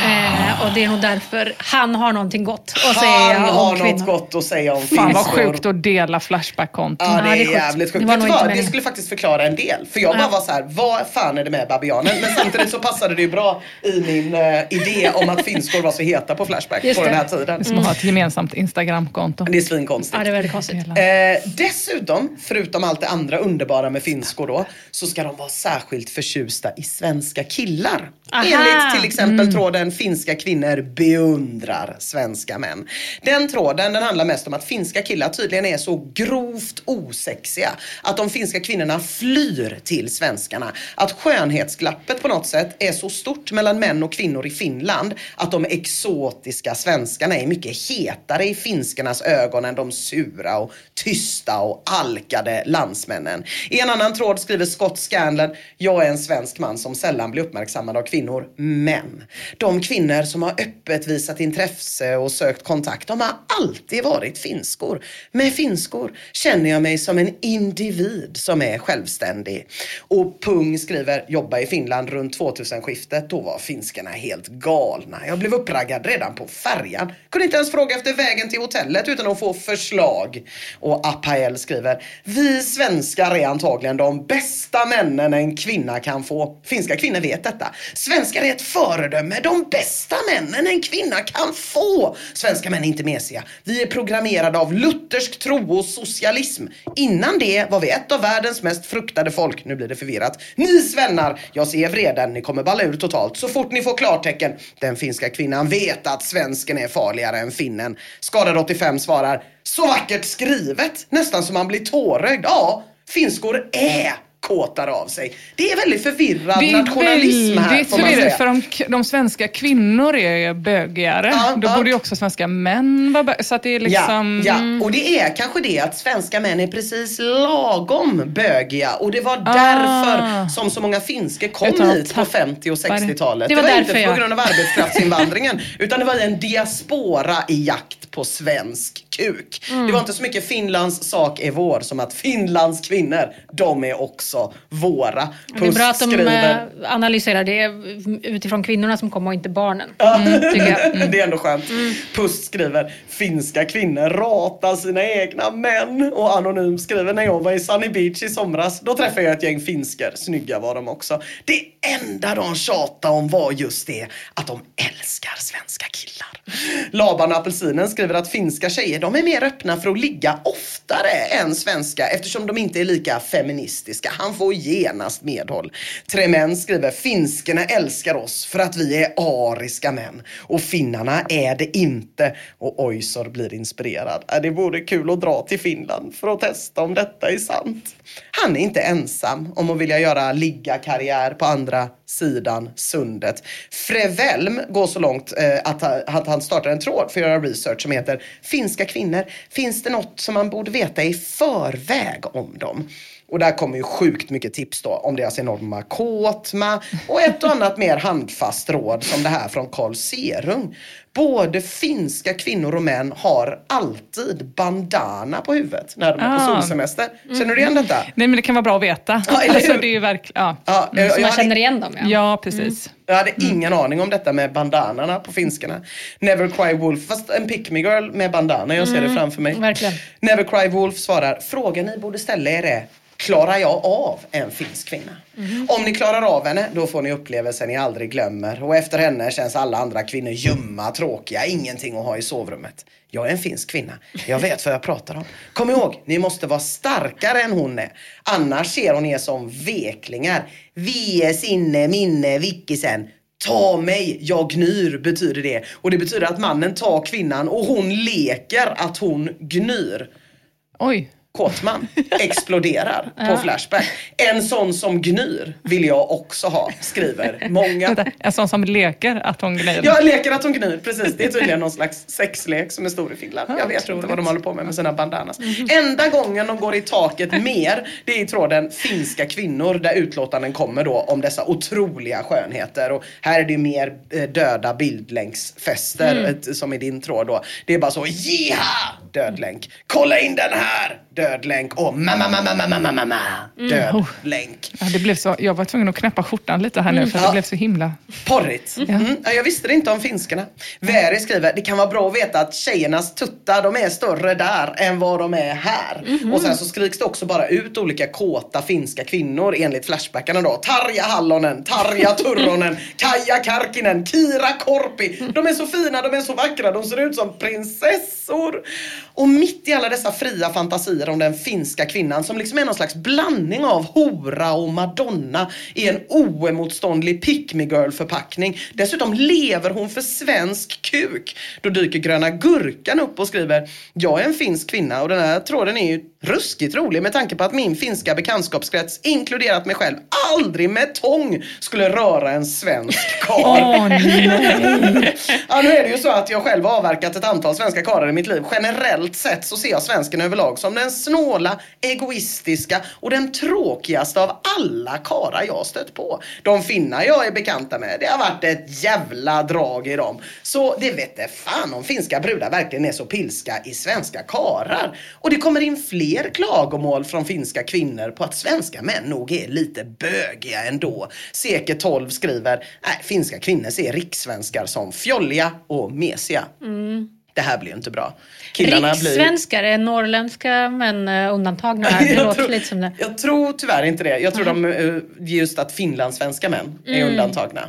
Eh, och det är nog därför han har någonting gott att säga Han om har kvinnor. något gott att säga om Fan vad finskor. sjukt att dela Flashback-konton. Ja, det är, jävligt sjukt. Det var vad? Det skulle faktiskt förklara en del. För jag bara var så här, vad fan är det med babianen? Men samtidigt så passade det ju bra i min eh, idé om att finskor var så heta på Flashback Just på den här tiden. Som har ett gemensamt Instagram-konto. Det är svinkonstigt. Ja, det är väldigt konstigt. Eh, dessutom, förutom allt det andra underbara med finskor då, så ska de vara särskilt förtjusta i svenska killar. Aha. Enligt till exempel tråden finska kvinnor beundrar svenska män. Den tråden den handlar mest om att finska killar tydligen är så grovt osexiga att de finska kvinnorna flyr till svenskarna. Att skönhetsglappet på något sätt är så stort mellan män och kvinnor i Finland att de exotiska svenskarna är mycket hetare i finskarnas ögon än de sura och tysta och alkade landsmännen. I en annan tråd skriver Scott Scanlon, jag är en svensk man som sällan blir uppmärksammad av kvinnor, men de kvinnor som har öppet visat intresse och sökt kontakt, de har alltid varit finskor. Med finskor känner jag mig som en individ som är självständig. Och Pung skriver, jobba i Finland runt 2000-skiftet, då var finskarna helt galna. Jag blev uppraggad redan på färjan. Kunde inte ens fråga efter vägen till hotellet utan att få förslag. Och Apael skriver, vi svenskar är antagligen de bästa männen en kvinna kan få. Finska kvinnor vet detta. Svenskar är ett föredöme, de bästa männen en kvinna kan få. Svenska män är inte mesiga. Vi är programmerade av luthersk tro och socialism. Innan det var vi ett av världens mest fruktade folk. Nu blir det förvirrat. Ni svennar, jag ser vreden, ni kommer balla ur totalt så fort ni får klartecken. Den finska kvinnan vet att svensken är farligare än finnen. Skadad 85 svarar, så vackert skrivet, nästan som man blir tårögd. Ja, finskor är kåtar av sig. Det är väldigt förvirrad Det är nationalism här man förvirrande säga. för de, de svenska kvinnor är bögigare. Ja, Då ja. borde ju också svenska män vara bögiga. Så att det är liksom... Ja, ja, och det är kanske det att svenska män är precis lagom bögiga och det var därför som så många finskor kom Utan hit på 50 och 60-talet. Det Det var var, inte på grund av arbetskraftsinvandringen utan det var en diaspora i jakt på svensk kuk. Mm. Det var inte så mycket Finlands sak är vår som att Finlands kvinnor, de är också våra. Det är bra att de skriver- eh, analyserar det utifrån kvinnorna som kommer och inte barnen. Tycker jag. det är ändå skönt. Pust skriver, finska kvinnor ratar sina egna män. Och Anonym skriver, när jag var i Sunny Beach i somras, då träffade jag ett gäng finskor. Snygga var de också. Det enda de tjatade om var just det, att de älskar svenska killar. Laban och Apelsinen skriver att finska tjejer, de är mer öppna för att ligga oftare än svenska eftersom de inte är lika feministiska. Han får genast medhåll. Tremän skriver, finskarna älskar oss för att vi är ariska män och finnarna är det inte. Och Oysor blir inspirerad. Äh, det vore kul att dra till Finland för att testa om detta är sant. Han är inte ensam om att vilja göra ligga-karriär på andra sidan sundet. Frevelm går så långt eh, att han startar en tråd för att göra research som heter Finska kvinnor, finns det något som man borde veta i förväg om dem? Och där kommer ju sju sjukt mycket tips då om deras enorma kåtma och ett och annat mer handfast råd som det här från Carl Serung. Både finska kvinnor och män har alltid bandana på huvudet när de är på Ah. solsemester. Känner du igen detta? Nej, men det kan vara bra att veta. Ja, eller alltså, hur? det är ju verkligen, ja. Ja, Så jag, man hade- känner igen dem ja. ja, precis. jag hade ingen aning om detta med bandanorna på finskarna. Never Cry Wolf, fast en pick me girl med bandana, jag ser det framför mig. verkligen. Never Cry Wolf svarar, frågan ni borde ställa er är, klarar jag av en finsk kvinna? Om ni klarar av henne, då får ni upplevelsen ni aldrig glömmer. Och efter henne känns alla andra kvinnor ljumma, tråkiga, ingenting att ha i sovrummet. Jag är en finsk kvinna. Jag vet vad jag pratar om. Kom ihåg, ni måste vara starkare än hon är. Annars ser hon er som veklingar. Vie sinne minne vickisen. Ta mig, jag gnyr betyder det. Och det betyder att mannen tar kvinnan och hon leker att hon gnyr. Oj. Kåtman exploderar på Flashback. En sån som gnyr vill jag också ha, skriver många. En sån som leker att hon gnir. Jag leker att hon gnyr, precis. Det är tydligen någon slags sexlek som är stor i Finland. Jag vet inte vad de håller på med med sina bandanas. Enda gången de går i taket mer, det är i tråden finska kvinnor där utlåtanden kommer då om dessa otroliga skönheter. Och här är det mer eh, döda bildlänksfester ett- som i din tråd då. Det är bara så, jiha! Dödlänk. Kolla in den här! Dödlänk. Och mamma, mamma, mamma, mamma, mamma. Dödlänk. Ja, det blev så, jag var tvungen att knäppa skjortan lite här nu för att Ja. det blev så himla... Porrigt. Mm. Ja, jag visste det inte om finskarna. Veri skriver, det kan vara bra att veta att tjejernas tuttar, de är större där än vad de är här. Och sen så skriks det också bara ut olika kåta finska kvinnor enligt Flashbackarna då. Tarja Hallonen, Tarja Turronen, Kaja Karkinen, Kira Korpi. De är så fina, de är så vackra, de ser ut som prinsessor. Och mitt i alla dessa fria fantasier om den finska kvinnan som liksom är någon slags blandning av hora och madonna i en oemotståndlig pick me girl förpackning. Dessutom lever hon för svensk kuk. Då dyker Gröna Gurkan upp och skriver Jag är en finsk kvinna och den här tråden är ju ruskigt rolig med tanke på att min finska bekantskapskrets, inkluderat mig själv, aldrig med tång skulle röra en svensk karl. Åh nej! Ja, nu är det ju så att jag själv har avverkat ett antal svenska karlar i mitt liv. Generellt sett så ser jag svensken överlag som den snåla, egoistiska och den tråkigaste av alla karar jag stött på. De finnar jag är bekanta med, det har varit ett jävla drag i dem. Så det vet fan om finska brudar verkligen är så pilska i svenska karar. Och det kommer in fler klagomål från finska kvinnor på att svenska män nog är lite bögiga ändå. Seke 12 skriver, nej, finska kvinnor ser rikssvenskar som fjolliga och mesiga. Det här blir inte bra. Killarna blir... Rikssvenskar är norrländska men uh, undantagna. Det Jag tror- lite som det. Jag tror tyvärr inte det. Jag tror de, eh, just att finlandssvenska män är Mm. undantagna.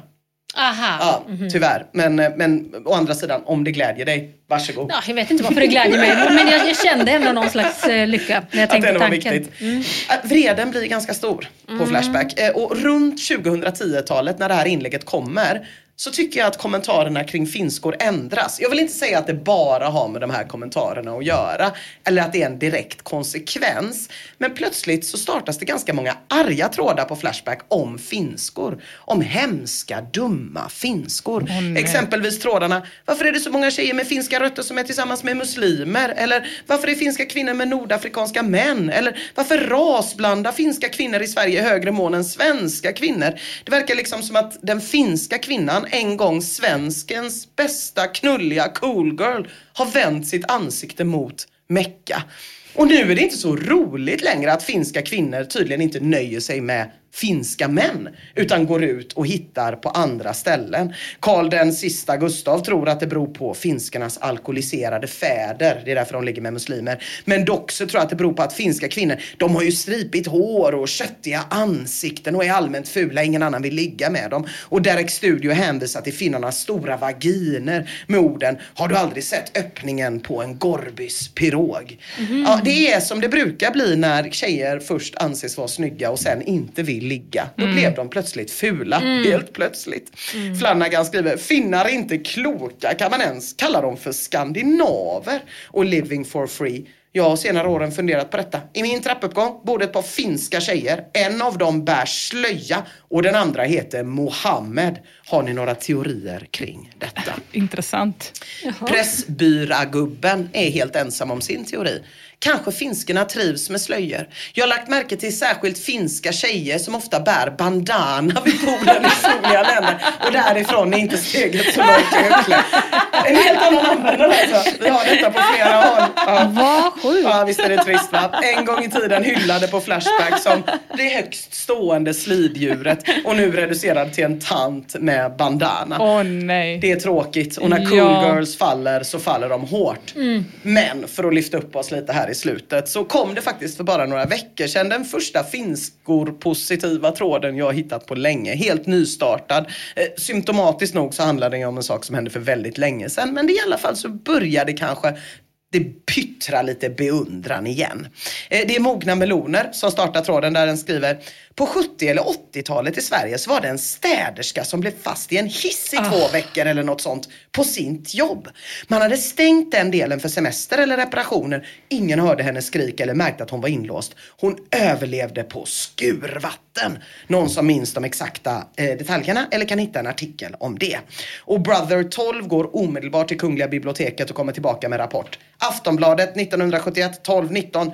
Aha. Ja, tyvärr. Men, eh, men å andra sidan, om det glädjer dig, varsågod. Ja, jag vet inte varför det glädjer mig, men jag, jag kände ändå någon slags eh, lycka när jag Att det tänkte var tanken. viktigt. Äh, Vreden blir ganska stor på Flashback. Eh, Och runt 2010-talet när det här inlägget kommer så tycker jag att kommentarerna kring finskor ändras. Jag vill inte säga att det bara har med de här kommentarerna att göra eller att det är en direkt konsekvens. Men plötsligt så startas det ganska många arga trådar på Flashback om finskor. Om hemska, dumma finskor. Exempelvis trådarna, varför är det så många tjejer med finska rötter som är tillsammans med muslimer? Eller varför är finska kvinnor med nordafrikanska män? Eller varför rasblanda finska kvinnor i Sverige i högre mån än svenska kvinnor? Det verkar liksom som att den finska kvinnan, en gång svenskens bästa knulliga cool girl, har vänt sitt ansikte mot Mecka. Och nu är det inte så roligt längre att finska kvinnor tydligen inte nöjer sig med finska män utan går ut och hittar på andra ställen. Karl den sista Gustav tror att det beror på finskarnas alkoholiserade fäder. Det är därför de ligger med muslimer. Men dock så tror jag att det beror på att finska kvinnor, de har ju stripigt hår och köttiga ansikten och är allmänt fula. Ingen annan vill ligga med dem. Och Derek Studio hänvisar till finnarnas stora vaginer med orden Har du aldrig sett öppningen på en Gorbys pirog? Ja, det är som det brukar bli när tjejer först anses vara snygga och sen inte vill ligga. Då blev de plötsligt fula, helt plötsligt. Flanagan skriver, finnar är inte kloka, kan man ens kalla dem för skandinaver? Och living for free. Jag har senare åren funderat på detta. I min trappuppgång bor ett par finska tjejer. En av dem bär slöja och den andra heter Mohammed. Har ni några teorier kring detta? Intressant. Pressbyragubben är helt ensam om sin teori. Kanske finskorna trivs med slöjor. Jag har lagt märke till särskilt finska tjejer som ofta bär bandana vid poolen i soliga länder. Och därifrån är inte steget så långt till en helt annan användare alltså. Vi har detta på flera håll. Ja. Vad sjukt! Ja, visst är det trist va? En gång i tiden hyllade på Flashback som det högst stående sliddjuret och nu reducerad till en tant med bandana. Åh nej. Det är tråkigt och när cool Ja. girls faller så faller de hårt. Men för att lyfta upp oss lite här i slutet så kom det faktiskt för bara några veckor sedan den första finskor positiva tråden jag hittat på länge. Helt nystartad. Eh, symptomatiskt nog så handlar det om en sak som hände för väldigt länge sedan. Men det i alla fall så började kanske det pyttrar lite beundran igen. Eh, det är Mogna Meloner som startar tråden där den skriver på 70 eller 80-talet i Sverige så var det en städerska som blev fast i en hiss i två veckor eller något sånt på sitt jobb. Man hade stängt den delen för semester eller reparationer. Ingen hörde hennes skrik eller märkte att hon var inlåst. Hon överlevde på skurvatten. Någon som minns de exakta eh, detaljerna eller kan hitta en artikel om det. Och Brother 12 går omedelbart till Kungliga biblioteket och kommer tillbaka med rapport. Aftonbladet 1971 12 19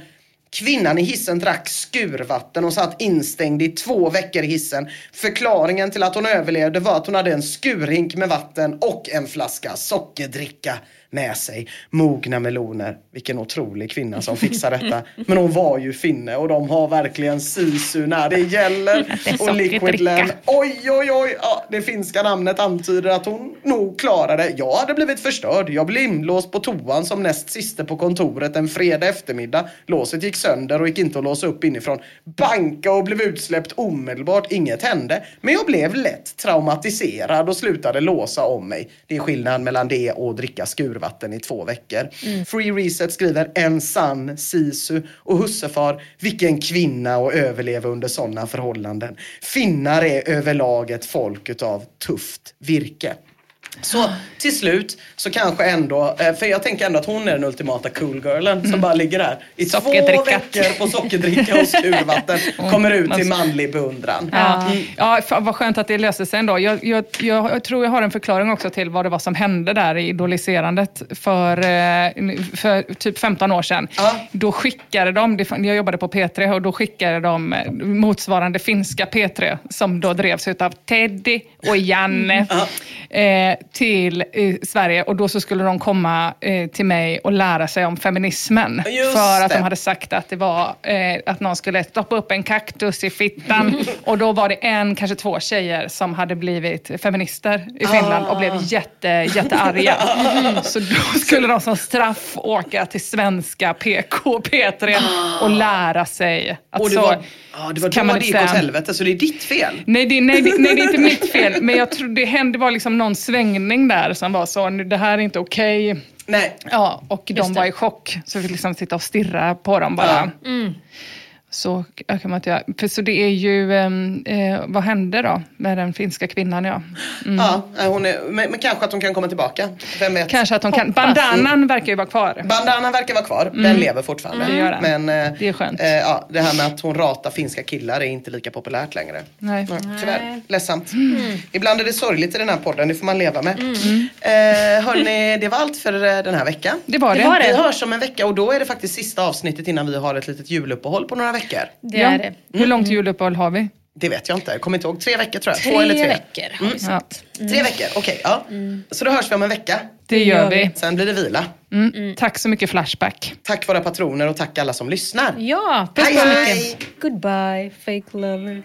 Kvinnan i hissen drack skurvatten och satt instängd i två veckor i hissen. Förklaringen till att hon överlevde var att hon hade en skurhink med vatten och en flaska sockerdricka med sig. Mogna meloner. Vilken otrolig kvinna som fixar detta. Men hon var ju finne och de har verkligen sisu när det gäller. Och Liquidland. Oj, oj, oj. Ja, det finska namnet antyder att hon nog klarade. Jag hade blivit förstörd. Jag blev inlåst på toan som näst siste på kontoret en fredag eftermiddag. Låset gick sönder och gick inte att låsa upp inifrån. Banka och blev utsläppt omedelbart. Inget hände. Men jag blev lätt traumatiserad och slutade låsa om mig. Det är skillnad mellan det och att dricka skurvatten i två veckor. Free Reset skriver en sann sisu och hussefar, vilken kvinna att överleva under sådana förhållanden. Finnar är överlag ett folk utav tufft virke. Så till slut så kanske ändå, eh, för jag tänker ändå att hon är den ultimata cool girlen som bara ligger där i två veckor på sockerdricka och skurvatten. Kommer ut till manlig beundran. Ja, ja fan, vad skönt att det löste sig ändå. Jag, jag, jag, tror jag har en förklaring också till vad det var som hände där i idoliserandet för, eh, för typ 15 år sedan. Ja. Då skickade de, jag jobbade på P3 och då skickade de eh, motsvarande finska P3 som då drevs utav Teddy och Janne eh, till eh, Sverige och då så skulle de komma eh, till mig och lära sig om feminismen. Just för att det. de hade sagt att det var eh, att någon skulle stoppa upp en kaktus i fittan. och då var det en, kanske två tjejer som hade blivit feminister i Finland och blev jätte, jättearga. Så då skulle de som straff åka till svenska PK P3 och lära sig att Och det så var, ja, det var kan man det gick åt helvete så det är ditt fel. Nej det, nej, det, nej, det är inte mitt fel. Men jag tror det hände var liksom någon svängning där som var så, "Nu, det här är inte okej. Nej. Ja, och de var i chock. Så vi fick liksom sitta och stirra på dem bara. Så kan man inte göra. För så det är ju, ehm, eh, vad hände då med den finska kvinnan? Ja. Ja, hon är, men, men kanske att hon kan komma tillbaka. Vem vet? Kanske att hon kan, bandanan verkar ju vara kvar. Bandanan verkar vara kvar. Den lever fortfarande. Det gör den. Men eh, Det är skönt. Eh, ja, det här med att hon ratar finska killar är inte lika populärt längre. Nej. Nej, tyvärr. Ledsamt. Ibland är det sorgligt i den här podden, det får man leva med. Mm. Eh, hörni, det var allt för eh, den här veckan. Det var det. Det var det. Vi hörs om en vecka och då är det faktiskt sista avsnittet innan vi har ett litet juluppehåll på några veckor. Det Ja. är det. Hur långt juluppehåll har vi? Det vet jag inte, jag kommer inte ihåg. Tre veckor tror jag. Tre Två eller tre. veckor har vi Ja, Tre veckor, okej. ja. Så då hörs vi om en vecka. det gör vi. Sen blir det vila. Mm. Tack så mycket Flashback. Tack våra patroner och tack alla som lyssnar. Ja, puss Hej, så hej! mycket. Goodbye, fake lovers.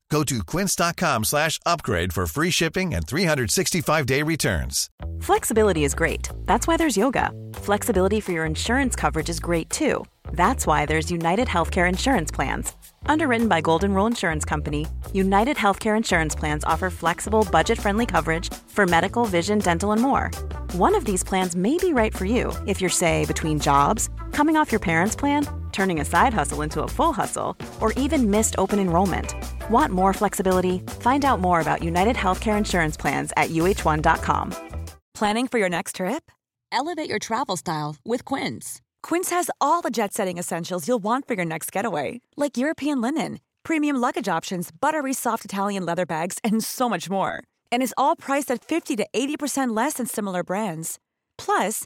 Go to quince.com slash upgrade for free shipping and 365-day returns. Flexibility is great. That's why there's yoga. Flexibility for your insurance coverage is great too. That's why there's United Healthcare Insurance Plans. Underwritten by Golden Rule Insurance Company, United Healthcare Insurance Plans offer flexible, budget friendly coverage for medical, vision, dental, and more. One of these plans may be right for you if you're, say, between jobs, coming off your parents' plan, turning a side hustle into a full hustle, or even missed open enrollment. Want more flexibility? Find out more about United Healthcare Insurance Plans at uh1.com. Planning for your next trip? Elevate your travel style with Quince. Quince has all the jet setting essentials you'll want for your next getaway, like European linen, premium luggage options, buttery soft Italian leather bags, and so much more. And is all priced at 50 to 80% less than similar brands. Plus,